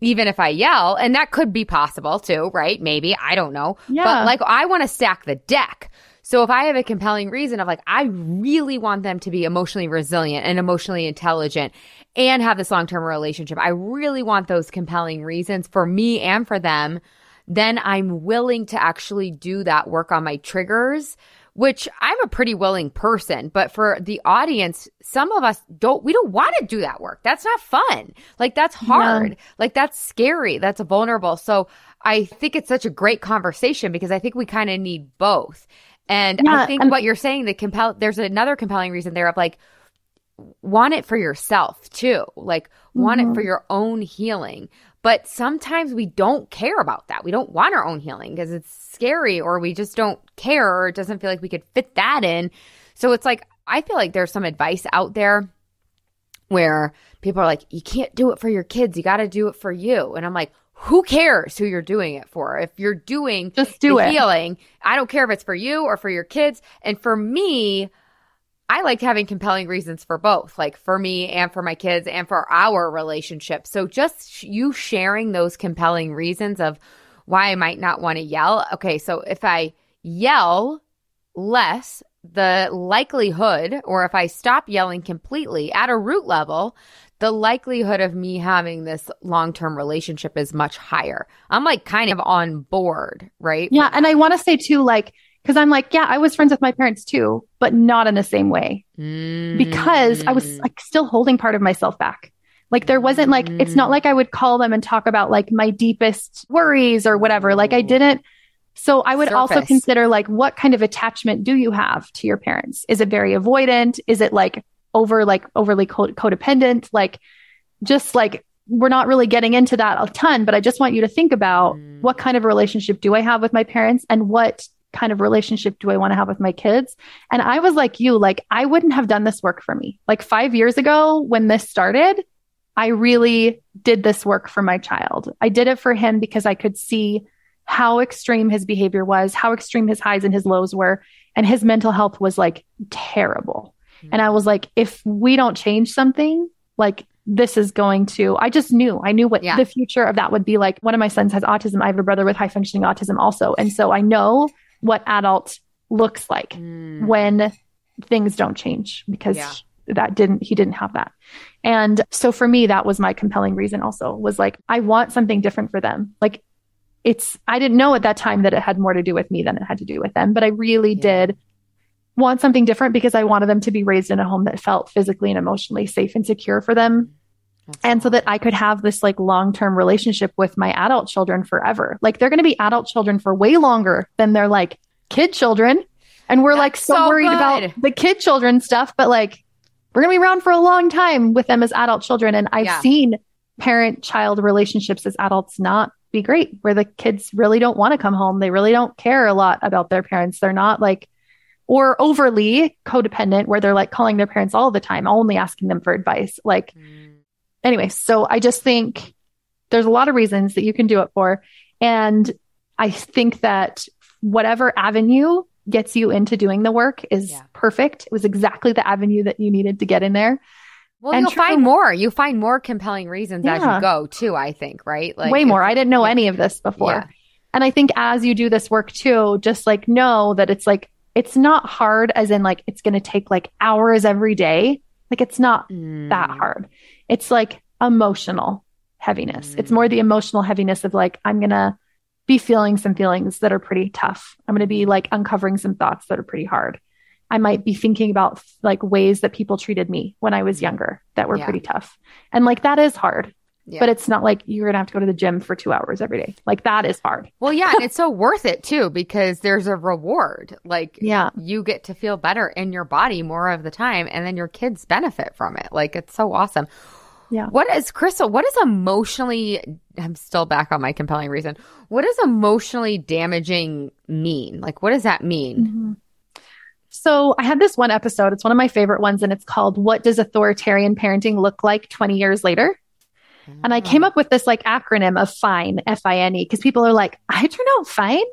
Speaker 1: Even if I yell, and that could be possible too, right? Maybe, I don't know.
Speaker 3: Yeah.
Speaker 1: But like, I want to stack the deck. So if I have a compelling reason of like, I really want them to be emotionally resilient and emotionally intelligent and have this long term relationship, I really want those compelling reasons for me and for them, then I'm willing to actually do that work on my triggers, which I'm a pretty willing person. But for the audience, some of us don't, we don't want to do that work. That's not fun. Like that's hard. Like that's scary. That's vulnerable. So I think it's such a great conversation because I think we kind of need both. And I
Speaker 3: Yeah,
Speaker 1: think
Speaker 3: and-
Speaker 1: what you're saying, the compel, there's another compelling reason there of like, want it for yourself too. Like, want it mm-hmm. for your own healing. But sometimes we don't care about that. We don't want our own healing because it's scary or we just don't care or it doesn't feel like we could fit that in. So it's like, I feel like there's some advice out there where people are like, you can't do it for your kids. You got to do it for you. And I'm like, who cares who you're doing it for? If you're doing
Speaker 3: Just do
Speaker 1: the
Speaker 3: it.
Speaker 1: healing, I don't care if it's for you or for your kids. And for me, I liked having compelling reasons for both, like for me and for my kids and for our relationship. So just you sharing those compelling reasons of why I might not want to yell. Okay, so if I yell less, the likelihood, or if I stop yelling completely at a root level, the likelihood of me having this long term relationship is much higher. I'm like kind of on board, right?
Speaker 3: Yeah. And I want to say too, like, because I'm like, yeah, I was friends with my parents too, but not in the same way because I was
Speaker 1: Mm.
Speaker 3: like still holding part of myself back. Like there wasn't like, it's not like I would call them and talk about like my deepest worries or whatever. Like I didn't. So I would also consider like, what kind of attachment do you have to your parents? Is it very avoidant? Is it like over, like overly co- codependent? Like just like, we're not really getting into that a ton, but I just want you to think about
Speaker 1: Mm.
Speaker 3: what kind of relationship do I have with my parents and what kind of relationship do I want to have with my kids? And I was like you, like I wouldn't have done this work for me. Like 5 years ago when this started, I really did this work for my child. I did it for him because I could see how extreme his behavior was, how extreme his highs and his lows were, and his mental health was like terrible. Hmm. And I was like if we don't change something, like this is going to I just knew. I knew what
Speaker 1: Yeah.
Speaker 3: the future of that would be like. One of my sons has autism. I have a brother with high functioning autism also. And so I know what adult looks like
Speaker 1: Mm.
Speaker 3: when things don't change because
Speaker 1: Yeah.
Speaker 3: that didn't he didn't have that. And so for me that was my compelling reason also was like I want something different for them. Like it's I didn't know at that time that it had more to do with me than it had to do with them, but I really
Speaker 1: Yeah.
Speaker 3: did want something different because I wanted them to be raised in a home that felt physically and emotionally safe and secure for them
Speaker 1: That's
Speaker 3: and so that I could have this like long term relationship with my adult children forever. Like they're going to be adult children for way longer than they're like kid children. And we're like so,
Speaker 1: so
Speaker 3: worried
Speaker 1: good.
Speaker 3: about the kid children stuff, but like we're going to be around for a long time with them as adult children. And I've
Speaker 1: Yeah.
Speaker 3: seen parent child relationships as adults not be great, where the kids really don't want to come home. They really don't care a lot about their parents. They're not like, or overly codependent, where they're like calling their parents all the time, only asking them for advice. Like,
Speaker 1: Mm.
Speaker 3: Anyway, so I just think there's a lot of reasons that you can do it for. And I think that whatever avenue gets you into doing the work is
Speaker 1: Yeah.
Speaker 3: perfect. It was exactly the avenue that you needed to get in there.
Speaker 1: Well,
Speaker 3: And
Speaker 1: you'll
Speaker 3: true-
Speaker 1: find more. You find more compelling reasons as you go too. I think, right?
Speaker 3: Way more. I didn't know
Speaker 1: yeah.
Speaker 3: any of this before.
Speaker 1: Yeah.
Speaker 3: And I think as you do this work too, just like know that it's like, it's not hard as in like, it's going to take like hours every day. Like it's not that
Speaker 1: Mm.
Speaker 3: hard. It's like emotional heaviness. It's more the mm. emotional heaviness of like, I'm going to be feeling some feelings that are pretty tough. I'm going to be like uncovering some thoughts that are pretty hard. I might be thinking about like ways that people treated me when I was mm. younger that were
Speaker 1: Yeah.
Speaker 3: pretty tough. And like that is hard.
Speaker 1: Yeah.
Speaker 3: But it's not like you're going to have to go to the gym for 2 hours every day. Like that is hard.
Speaker 1: Well, yeah, and it's so worth it too because there's a reward. Like,
Speaker 3: Yeah.
Speaker 1: you get to feel better in your body more of the time, and then your kids benefit from it. Like, it's so awesome.
Speaker 3: Yeah.
Speaker 1: What is Crystal? What is emotionally? I'm still back on my compelling reason. What does emotionally damaging mean? Like, what does that mean? Mm-hmm.
Speaker 3: So I had this one episode. It's one of my favorite ones and it's called What Does Authoritarian Parenting Look Like 20 Years Later? And I came up with this like acronym of FINE, F I N E, because people are like, I turned out fine.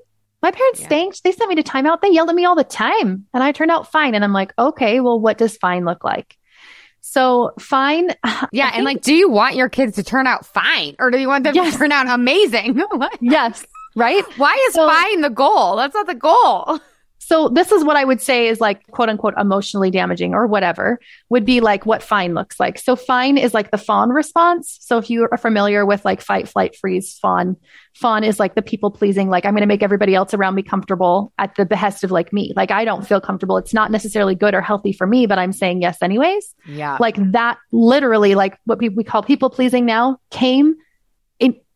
Speaker 3: My parents
Speaker 1: Yeah.
Speaker 3: They sent me to timeout. They yelled at me all the time and I turned out fine. And I'm like, okay, well, what does fine look like? So fine.
Speaker 1: Yeah,
Speaker 3: I
Speaker 1: and like, do you want your kids to turn out fine, or do you want them
Speaker 3: Yes.
Speaker 1: to turn out amazing?
Speaker 3: Yes, right?
Speaker 1: Why is
Speaker 3: So-
Speaker 1: fine the goal? That's not the goal.
Speaker 3: So this is what I would say is like quote unquote emotionally damaging or whatever would be like what fine looks like. So fine is like the fawn response. So if you are familiar with like fight, flight, freeze, fawn, fawn is like the people pleasing, like I'm going to make everybody else around me comfortable at the behest of like me. Like I don't feel comfortable. It's not necessarily good or healthy for me, but I'm saying yes anyways.
Speaker 1: Yeah.
Speaker 3: Like that literally like what we, we call people pleasing now came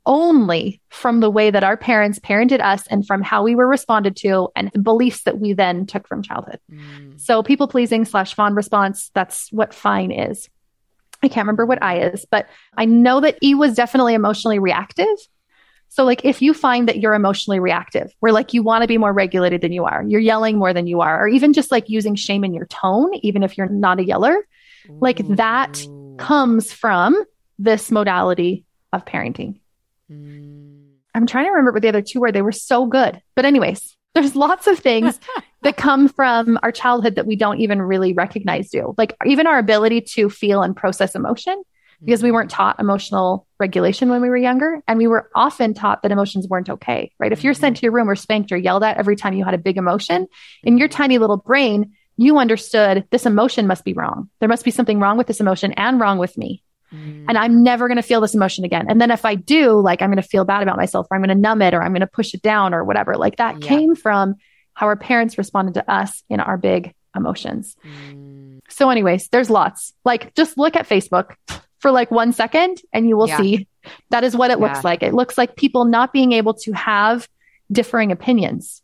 Speaker 3: only from the way that our parents parented us and from how we were responded to and the beliefs that we then took from childhood.
Speaker 1: Mm.
Speaker 3: So people pleasing slash fawn response, that's what fine is. I can't remember what I is, but I know that E was definitely emotionally reactive. So like if you find that you're emotionally reactive, where like you want to be more regulated than you are, you're yelling more than you are, or even just like using shame in your tone, even if you're not a yeller, like that comes from this modality of parenting.
Speaker 1: Mm.
Speaker 3: I'm trying to remember what the other two were. They were so good. But anyways, there's lots of things that come from our childhood that we don't even really recognize do. Like even our ability to feel and process emotion because we weren't taught emotional regulation when we were younger and we were often taught that emotions weren't okay, right? If you're sent to your room or spanked or yelled at every time you had a big emotion in your tiny little brain, you understood this emotion must be wrong. There must be something wrong with this emotion and wrong with me
Speaker 1: Mm.
Speaker 3: and I'm never going to feel this emotion again. And then if I do, like I'm going to feel bad about myself or I'm going to numb it or I'm going to push it down or whatever. Like that
Speaker 1: Yeah.
Speaker 3: came from how our parents responded to us in our big emotions.
Speaker 1: Mm.
Speaker 3: So anyways, there's lots. Like just look at Facebook for like one second and you will
Speaker 1: Yeah.
Speaker 3: see that is what it
Speaker 1: Yeah.
Speaker 3: looks like. It looks like people not being able to have differing opinions.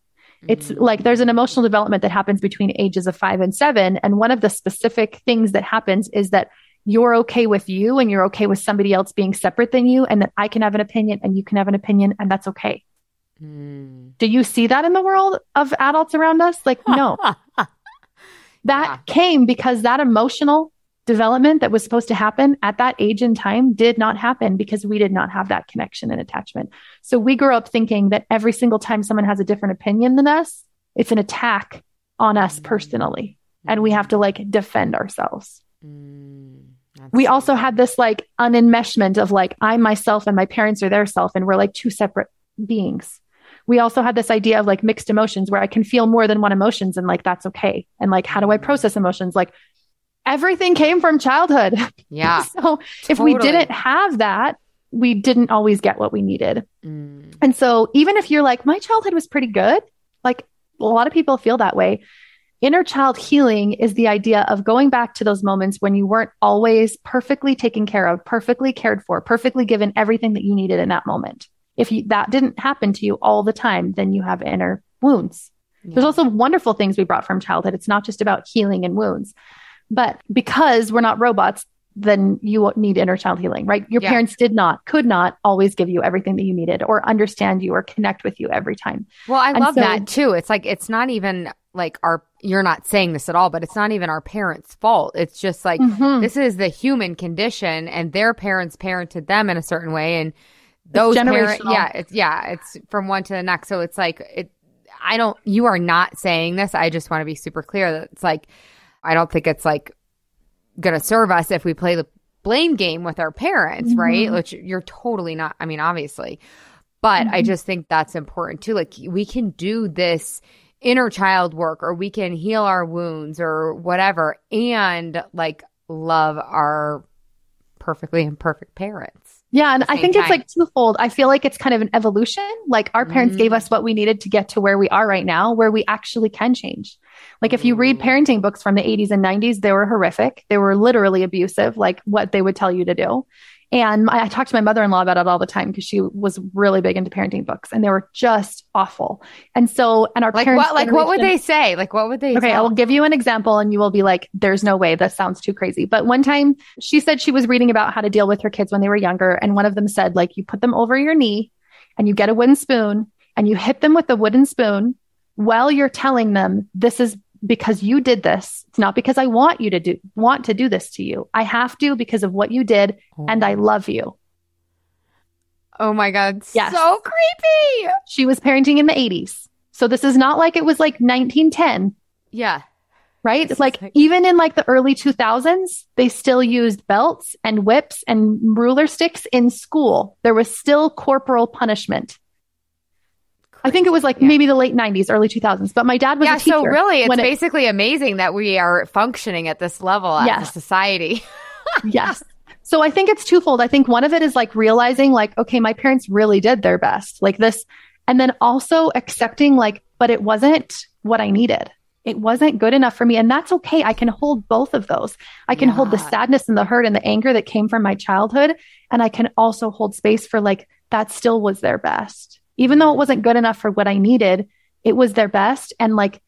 Speaker 3: It's
Speaker 1: Mm.
Speaker 3: like there's an emotional development that happens between ages of five and seven. And one of the specific things that happens is that you're okay with you and you're okay with somebody else being separate than you, and that I can have an opinion and you can have an opinion, and that's okay.
Speaker 1: Mm.
Speaker 3: Do you see that in the world of adults around us? Like, no, that came because that emotional development that was supposed to happen at that age and time did not happen because we did not have that connection and attachment. So we grew up thinking that every single time someone has a different opinion than us, it's an attack on us personally. And we have to like defend ourselves.
Speaker 1: Mm. That's
Speaker 3: We also had this like unenmeshment of like, I'm myself and my parents are their self, and we're like two separate beings. We also had this idea of like mixed emotions where I can feel more than one emotions and like that's okay. And like, how do I process emotions? Like, everything came from childhood.
Speaker 1: yeah.
Speaker 3: so if we didn't have that, we didn't always get what we needed.
Speaker 1: Mm.
Speaker 3: And so even if you're like, my childhood was pretty good, like a lot of people feel that way. Inner child healing is the idea of going back to those moments when you weren't always perfectly taken care of, perfectly cared for, perfectly given everything that you needed in that moment. If you, that didn't happen to you all the time, then you have inner wounds. There's also wonderful things we brought from childhood. It's not just about healing and wounds. But because we're not robots, then you need inner child healing, right? Your
Speaker 1: Yeah.
Speaker 3: parents did not, could not always give you everything that you needed or understand you or connect with you every time.
Speaker 1: Well, I
Speaker 3: And
Speaker 1: love
Speaker 3: so-
Speaker 1: that too. It's like it's not even like our you're not saying this at all, but it's not even our parents' fault. It's just like
Speaker 3: Mhm.
Speaker 1: this is the human condition and their parents parented them in a certain way and those parents yeah, it's yeah, it's from one to the next. So it's like it I don't you are not saying this. I just want to be super clear that it's like I don't think it's like going to serve us if we play the blame game with our parents, right?
Speaker 3: Mhm.
Speaker 1: Which you're totally not. I mean, obviously. But I
Speaker 3: Mhm.
Speaker 1: just think that's important too. Like we can do this inner child work or we can heal our wounds or whatever and like love our perfectly imperfect parents.
Speaker 3: Yeah. And I think it's
Speaker 1: time.
Speaker 3: like twofold. I feel like it's kind of an evolution. Like our parents
Speaker 1: Mm.
Speaker 3: gave us what we needed to get to where we are right now, where we actually can change. Like if you read parenting books from the 80s and 90s, they were horrific. They were literally abusive, like what they would tell you to do. And I, I talked to my mother in law about it all the time because she was really big into parenting books and they were just awful. And so, and our
Speaker 1: Like
Speaker 3: parents,
Speaker 1: what? Like what would they say? Like what would they?
Speaker 3: Okay, I will give you an example and you will be like, there's no way. That sounds too crazy. But one time she said she was reading about how to deal with her kids when they were younger. And one of them said, like, you put them over your knee and you get a wooden spoon and you hit them with the wooden spoon while you're telling them this is because you did this. It's not because I want you to do, want to do this to you. I have to because of what you did and I oh. love you.
Speaker 1: Oh my god,
Speaker 3: Yes.
Speaker 1: so creepy.
Speaker 3: She was parenting in the 80s. So this is not like it was like 1910.
Speaker 1: Yeah.
Speaker 3: right?
Speaker 1: Is
Speaker 3: Like
Speaker 1: like-
Speaker 3: even in like the early 2000s, they still used belts and whips and ruler sticks in school. There was still corporal punishment. I think it was like
Speaker 1: Yeah.
Speaker 3: maybe the late 90s, early 2000s. But my dad was
Speaker 1: yeah.
Speaker 3: a teacher.
Speaker 1: So really, it's
Speaker 3: when it-
Speaker 1: basically amazing that we are functioning at this level as a society.
Speaker 3: yes. So I think it's twofold. I think one of it is like realizing like, okay, my parents really did their best, like this. And then also accepting like, but it wasn't what I needed. It wasn't good enough for me. And that's okay. I can hold both of those. I can hold the sadness and the hurt and the anger that came from my childhood. And I can also hold space for like, that still was their best. Even though it wasn't good enough for what I needed, it was their best. And like,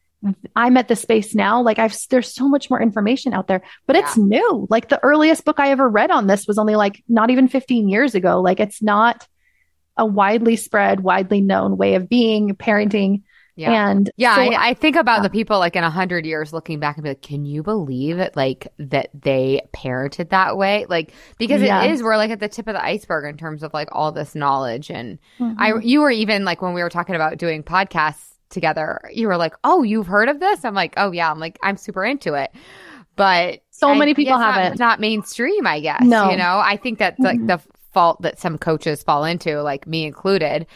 Speaker 3: I'm at the space now. Like I've, there's so much more information out there, but it's new. Like the earliest book I ever read on this was only like not even 15 years ago. Like it's not a widely spread, widely known way of being, parenting.
Speaker 1: Yeah.
Speaker 3: And
Speaker 1: Yeah,
Speaker 3: so
Speaker 1: I, I think about
Speaker 3: yeah.
Speaker 1: the people like in a hundred years looking back and be like, can you believe it? Like that they parented that way? Like because it
Speaker 3: Yes.
Speaker 1: is, we're like at the tip of the iceberg in terms of like all this knowledge. And
Speaker 3: Mhm.
Speaker 1: I, you were even like when we were talking about doing podcasts together, you were like, oh, you've heard of this? I'm like, oh yeah. I'm like, I'm super into it. But
Speaker 3: So
Speaker 1: I-
Speaker 3: many people
Speaker 1: not-
Speaker 3: haven't.
Speaker 1: It's not mainstream, I guess.
Speaker 3: No.
Speaker 1: You know, I think that's like
Speaker 3: Mhm.
Speaker 1: the fault that some coaches fall into, like me included.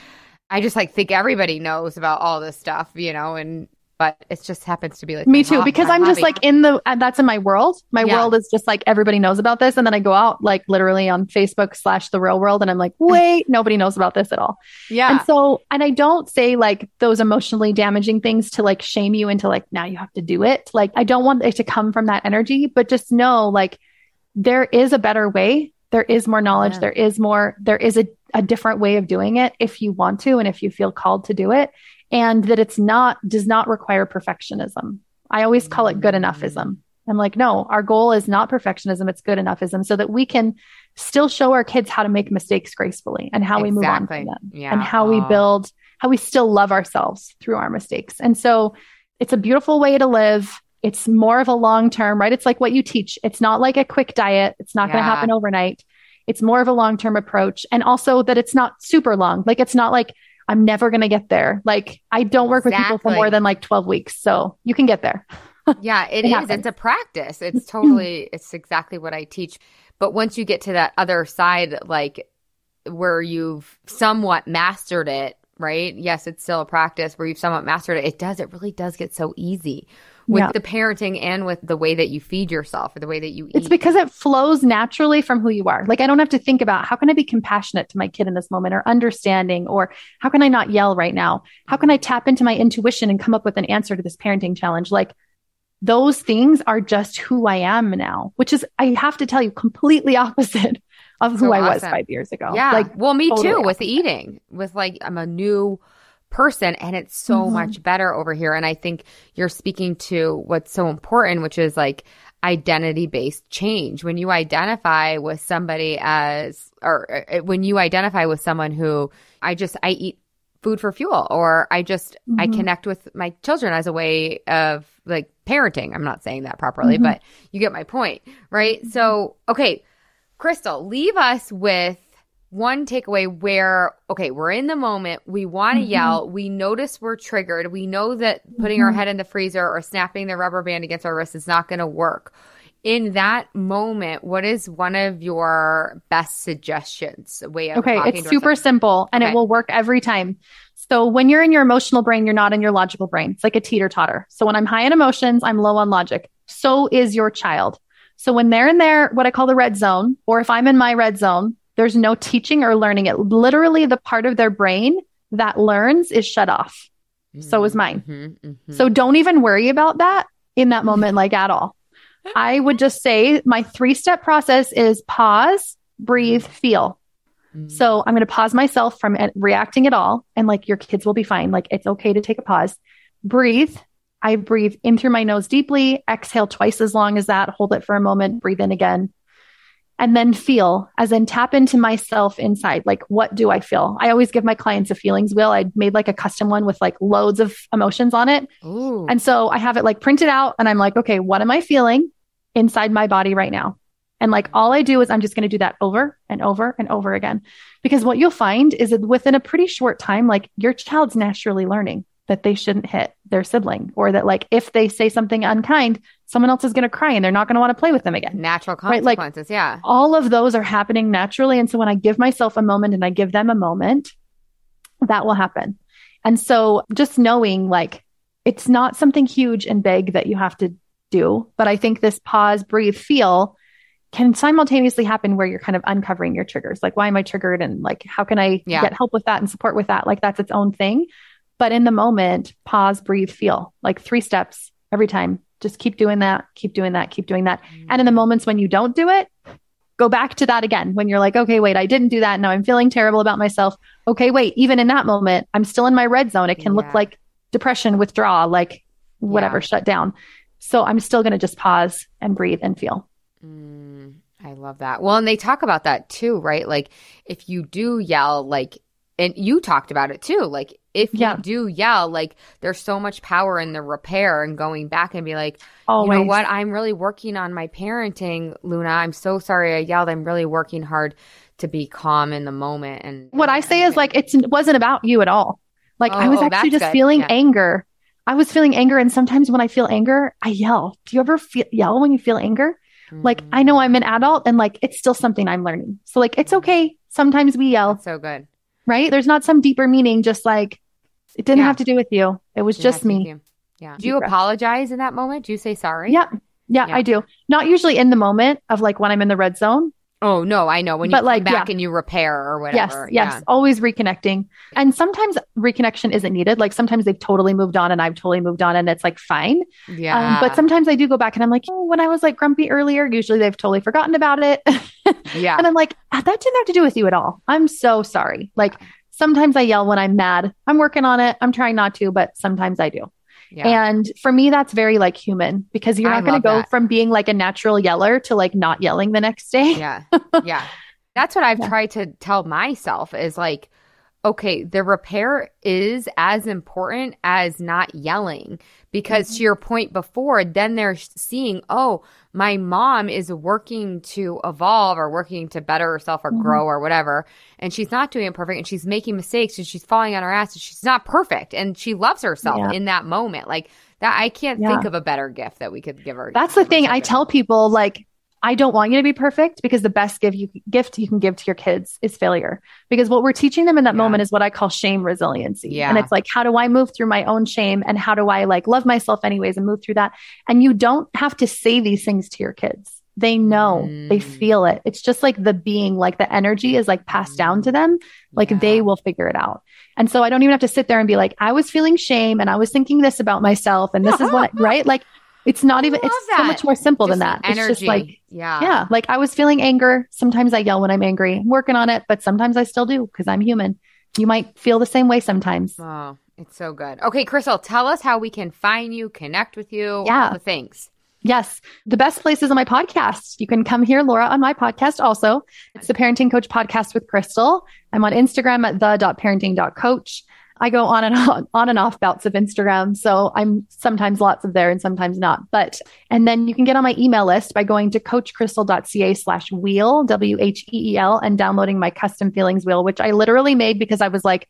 Speaker 1: I just like think everybody knows about all this stuff, you know, and but it just happens to be like
Speaker 3: me too, because I'm just like in the, and that's in my world. My
Speaker 1: Yeah.
Speaker 3: world is just like everybody knows about this. And then I go out like literally on Facebook slash the real world. And I'm like, mm. wait, nobody knows about this at all.
Speaker 1: yeah,
Speaker 3: And so, and I don't say like those emotionally damaging things to like shame you into like, now you have to do it. Like, I don't want it to come from that energy, but just know like there is a better way. There is more knowledge.
Speaker 1: Yeah.
Speaker 3: There is more, there is a, a different way of doing it if you want to and if you feel called to do it. And that it's not, does not require perfectionism. I always call it good mm-hmm. enoughism. I'm like, no, our goal is not perfectionism. It's good enoughism so that we can still show our kids how to make mistakes gracefully and how we move on from them
Speaker 1: Yeah.
Speaker 3: and how we
Speaker 1: Oh.
Speaker 3: build, how we still love ourselves through our mistakes. And so it's a beautiful way to live. It's more of a long term, right? It's like what you teach. It's not like a quick diet. It's not going to happen overnight. It's more of a long term approach. And also that it's not super long. Like it's not like I'm never going to get there. Like I don't work with people for more than like 12 weeks. So you can get there.
Speaker 1: yeah, it
Speaker 3: It
Speaker 1: is.
Speaker 3: happens.
Speaker 1: It's a practice. It's totally. it's exactly what I teach. But once you get to that other side, like where you've somewhat mastered it, right? Yes, it's still a practice where you've somewhat mastered it. It does. It really does get so easy with
Speaker 3: Yeah.
Speaker 1: the parenting and with the way that you feed yourself or the way that you eat.
Speaker 3: It's because it flows naturally from who you are. Like I don't have to think about how can I be compassionate to my kid in this moment or understanding or how can I not yell right now? How can I tap into my intuition and come up with an answer to this parenting challenge? Like those things are just who I am now, which is I have to tell you completely opposite of who
Speaker 1: So
Speaker 3: I was 5 years ago.
Speaker 1: Yeah.
Speaker 3: Like
Speaker 1: well, me
Speaker 3: totally
Speaker 1: too with
Speaker 3: opposite.
Speaker 1: eating. With like I'm a new person and it's so
Speaker 3: Mhm.
Speaker 1: much better over here and I think you're speaking to what's so important which is like identity based change. When you identify with somebody as or uh, when you identify with someone who I just I eat food for fuel or I just I
Speaker 3: Mhm.
Speaker 1: connect with my children as a way of like parenting. I'm not saying that properly,
Speaker 3: Mhm.
Speaker 1: but you get my point, right? So, okay, Crystal, leave us with one takeaway where, okay, we're in the moment. We want to
Speaker 3: Mhm.
Speaker 1: yell. We notice we're triggered. We know that putting our
Speaker 3: Mhm.
Speaker 1: head in the freezer or snapping the rubber band against our wrist is not going to work. In that moment, what is one of your best suggestions? Way of
Speaker 3: Okay, it's super
Speaker 1: ourselves?
Speaker 3: simple and
Speaker 1: Okay.
Speaker 3: it will work every time. So when you're in your emotional brain, you're not in your logical brain. It's like a teeter totter. So when I'm high in emotions, I'm low on logic. So is your child. So when they're in their, what I call the red zone, or if I'm in my red zone, there's no teaching or learning it. Literally the part of their brain that learns is shut off. So is mine.
Speaker 1: Mhm, mhm.
Speaker 3: So don't even worry about that in that moment, like at all. I would just say my three step process is pause, breathe, feel.
Speaker 1: Mm.
Speaker 3: So I'm going to pause myself from reacting at all. And like your kids will be fine. Like it's okay to take a pause. Breathe. I breathe in through my nose deeply, exhale twice as long as that, hold it for a moment, breathe in again. And then feel, as in tap into myself inside. Like, what do I feel? I always give my clients a feelings wheel. I made like a custom one with like loads of emotions on it.
Speaker 1: Ooh.
Speaker 3: And so I have it like printed out and I'm like, okay, what am I feeling inside my body right now? And like all I do is I'm just going to do that over and over and over again. Because what you'll find is that within a pretty short time, like your child's naturally learning that they shouldn't hit their sibling or that like if they say something unkind, someone else is going to cry and they're not going to want to play with them again.
Speaker 1: Natural
Speaker 3: Right, like-
Speaker 1: consequences. yeah.
Speaker 3: All of those are happening naturally. And so when I give myself a moment and I give them a moment, that will happen. And so just knowing like it's not something huge and big that you have to do, but I think this pause, breathe, feel can simultaneously happen where you're kind of uncovering your triggers. Like, why am I triggered? And like, how can I
Speaker 1: Yeah.
Speaker 3: get help with that and support with that? Like, that's its own thing. But in the moment, pause, breathe, feel like three steps every time. Just keep doing that, keep doing that, keep doing that. And in the moments when you don't do it, go back to that again. When you're like, okay, wait, I didn't do that. Now I'm feeling terrible about myself. Okay, wait, even in that moment, I'm still in my red zone. It can
Speaker 1: Yeah.
Speaker 3: look like depression, withdraw, like whatever,
Speaker 1: Yeah.
Speaker 3: shut down. So I'm still going to just pause and breathe and feel.
Speaker 1: Mm, I love that. Well, and they talk about that too, right? Like if you do yell, like, and you talked about it too, like if
Speaker 3: Yeah.
Speaker 1: you do yell, like there's so much power in the repair and going back and be like,
Speaker 3: Always.
Speaker 1: you know what? I'm really working on my parenting, Luna. I'm so sorry I yelled. I'm really working hard to be calm in the moment. And
Speaker 3: What I say is like, it wasn't about you at all. Like I
Speaker 1: Oh,
Speaker 3: was
Speaker 1: oh,
Speaker 3: actually just
Speaker 1: good.
Speaker 3: feeling
Speaker 1: Yeah.
Speaker 3: anger. I was feeling anger. And sometimes when I feel anger, I yell. Do you ever feel, yell when you feel anger? Like I mm. know I'm an adult and like it's still something I'm learning. So like it's okay. Sometimes we yell,
Speaker 1: That's so good.
Speaker 3: Right? There's not some deeper meaning, just like it didn't
Speaker 1: Yeah.
Speaker 3: have to do with you. It was just me.
Speaker 1: Yeah. Do you
Speaker 3: breath.
Speaker 1: apologize in that moment? Do you say sorry?
Speaker 3: Yeah. yeah.
Speaker 1: Yeah.
Speaker 3: I do. Not usually in the moment of like when I'm in the red zone.
Speaker 1: Oh no, I know. When you
Speaker 3: But,
Speaker 1: come
Speaker 3: like,
Speaker 1: back
Speaker 3: yeah.
Speaker 1: and you repair or
Speaker 3: Yes.
Speaker 1: whatever.
Speaker 3: Yes. Always reconnecting. And sometimes reconnection isn't needed. Like sometimes they've totally moved on and I've totally moved on and it's like fine.
Speaker 1: Yeah. Yeah.
Speaker 3: Um, but sometimes I do go back and I'm like, oh, when I was like grumpy earlier, usually they've totally forgotten about it.
Speaker 1: yeah.
Speaker 3: And I'm like, "Ah, that didn't have to do with you at all. I'm so sorry. Like sometimes I yell when I'm mad. I'm working on it. I'm trying not to, but sometimes I do.
Speaker 1: yeah.
Speaker 3: And for me, that's very like human because you're not going to go
Speaker 1: that.
Speaker 3: from being like a natural yeller to like not yelling the next day.
Speaker 1: yeah. Yeah. That's what I've
Speaker 3: Yeah.
Speaker 1: tried to tell myself is like, okay, the repair is as important as not yelling because
Speaker 3: Mm-hmm.
Speaker 1: to your point before, then they're seeing, oh, my mom is working to evolve or working to better herself or
Speaker 3: Mhm.
Speaker 1: grow or whatever. And she's not doing it perfect and she's making mistakes and she's falling on her ass and she's not perfect and she loves herself
Speaker 3: Yeah.
Speaker 1: in that moment. Like that, I can't
Speaker 3: Yeah.
Speaker 1: think of a better gift that we could give her.
Speaker 3: That's the thing I tell people like I don't want you to be perfect because the best give you gift you can give to your kids is failure. Because what we're teaching them in that
Speaker 1: Yeah.
Speaker 3: moment is what I call shame resiliency.
Speaker 1: Yeah.
Speaker 3: And it's like how do I move through my own shame and how do I like love myself anyways and move through that? And you don't have to say these things to your kids. They know, they
Speaker 1: Mm.
Speaker 3: feel it. It's just like the being, like the energy is like passed down to them. Like
Speaker 1: Yeah.
Speaker 3: they will figure it out. And so I don't even have to sit there and be like, I was feeling shame and I was thinking this about myself and this is what, right? Like it's not even, it's so much more simple
Speaker 1: Just
Speaker 3: than that.
Speaker 1: the
Speaker 3: It's just like,
Speaker 1: yeah.
Speaker 3: yeah, like I was feeling anger. Sometimes I yell when I'm angry. I'm working on it, but sometimes I still do because I'm human. You might feel the same way sometimes.
Speaker 1: Oh, it's so good. Okay, Crystal, tell us how we can find you, connect with you,
Speaker 3: Yeah.
Speaker 1: all the things.
Speaker 3: Yes. The best place is on my podcast. You can come here, Laura on my podcast also. It's the Parenting Coach podcast with Crystal. I'm on Instagram at the.parenting.coach. I go on and on, on and off bouts of Instagram. So I'm sometimes lots of there and sometimes not. But, and then you can get on my email list by going to coachcrystal.ca slash wheel, W H E E L, and downloading my custom feelings wheel, which I literally made because I was like,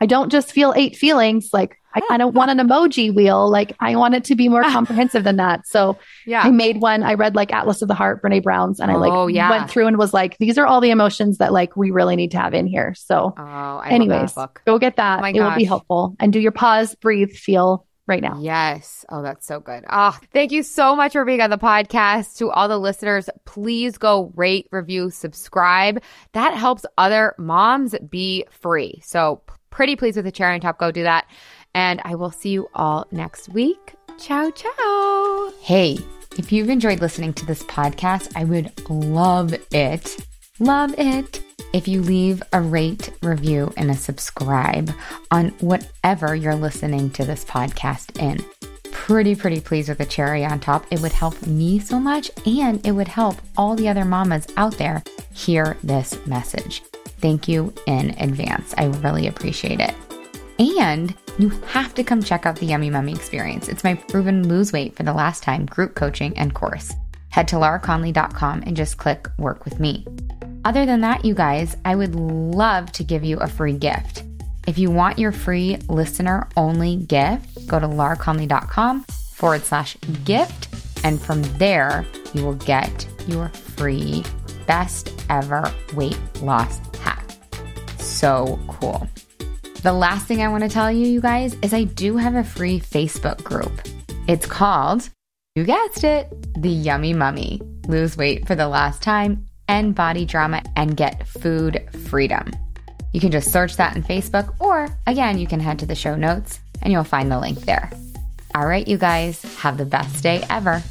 Speaker 3: I don't just feel eight feelings. Like I, I don't want an emoji wheel. Like I want it to be more comprehensive than that. So
Speaker 1: Yeah.
Speaker 3: I made one. I read like Atlas of the Heart, Brene Brown's, and I like
Speaker 1: Oh, yeah.
Speaker 3: went through and was like, these are all the emotions that like we really need to have in here. So,
Speaker 1: oh,
Speaker 3: anyways,
Speaker 1: love that book.
Speaker 3: go get that.
Speaker 1: Oh
Speaker 3: it will be helpful. And do your pause, breathe, feel right now.
Speaker 1: Yes. Oh, that's so good. Ah, thank you so much for being on the podcast. To all the listeners, please go rate, review, subscribe. That helps other moms be free. So pretty pleased with the cherry on top. Go do that. And I will see you all next week. Ciao, ciao. Hey, if you've enjoyed listening to this podcast, I would love it, love it if you leave a rate, review, and a subscribe on whatever you're listening to this podcast in. Pretty, pretty pleased with the cherry on top. It would help me so much and it would help all the other mamas out there hear this message. Thank you in advance. I really appreciate it. And you have to come check out the Yummy Mummy experience. It's my proven lose weight for the last time group coaching and course. Head to lauraconley.com and just click work with me. Other than that, you guys, I would love to give you a free gift. If you want your free listener only gift, go to lauraconley.com forward slash gift. And from there, you will get your free best ever weight loss hack. So cool. The last thing I want to tell you, you guys, is I do have a free Facebook group. It's called, you guessed it, The Yummy Mummy. Lose weight for the last time, end body drama, and get food freedom. You can just search that in Facebook, or again, you can head to the show notes and you'll find the link there. All right, you guys, have the best day ever.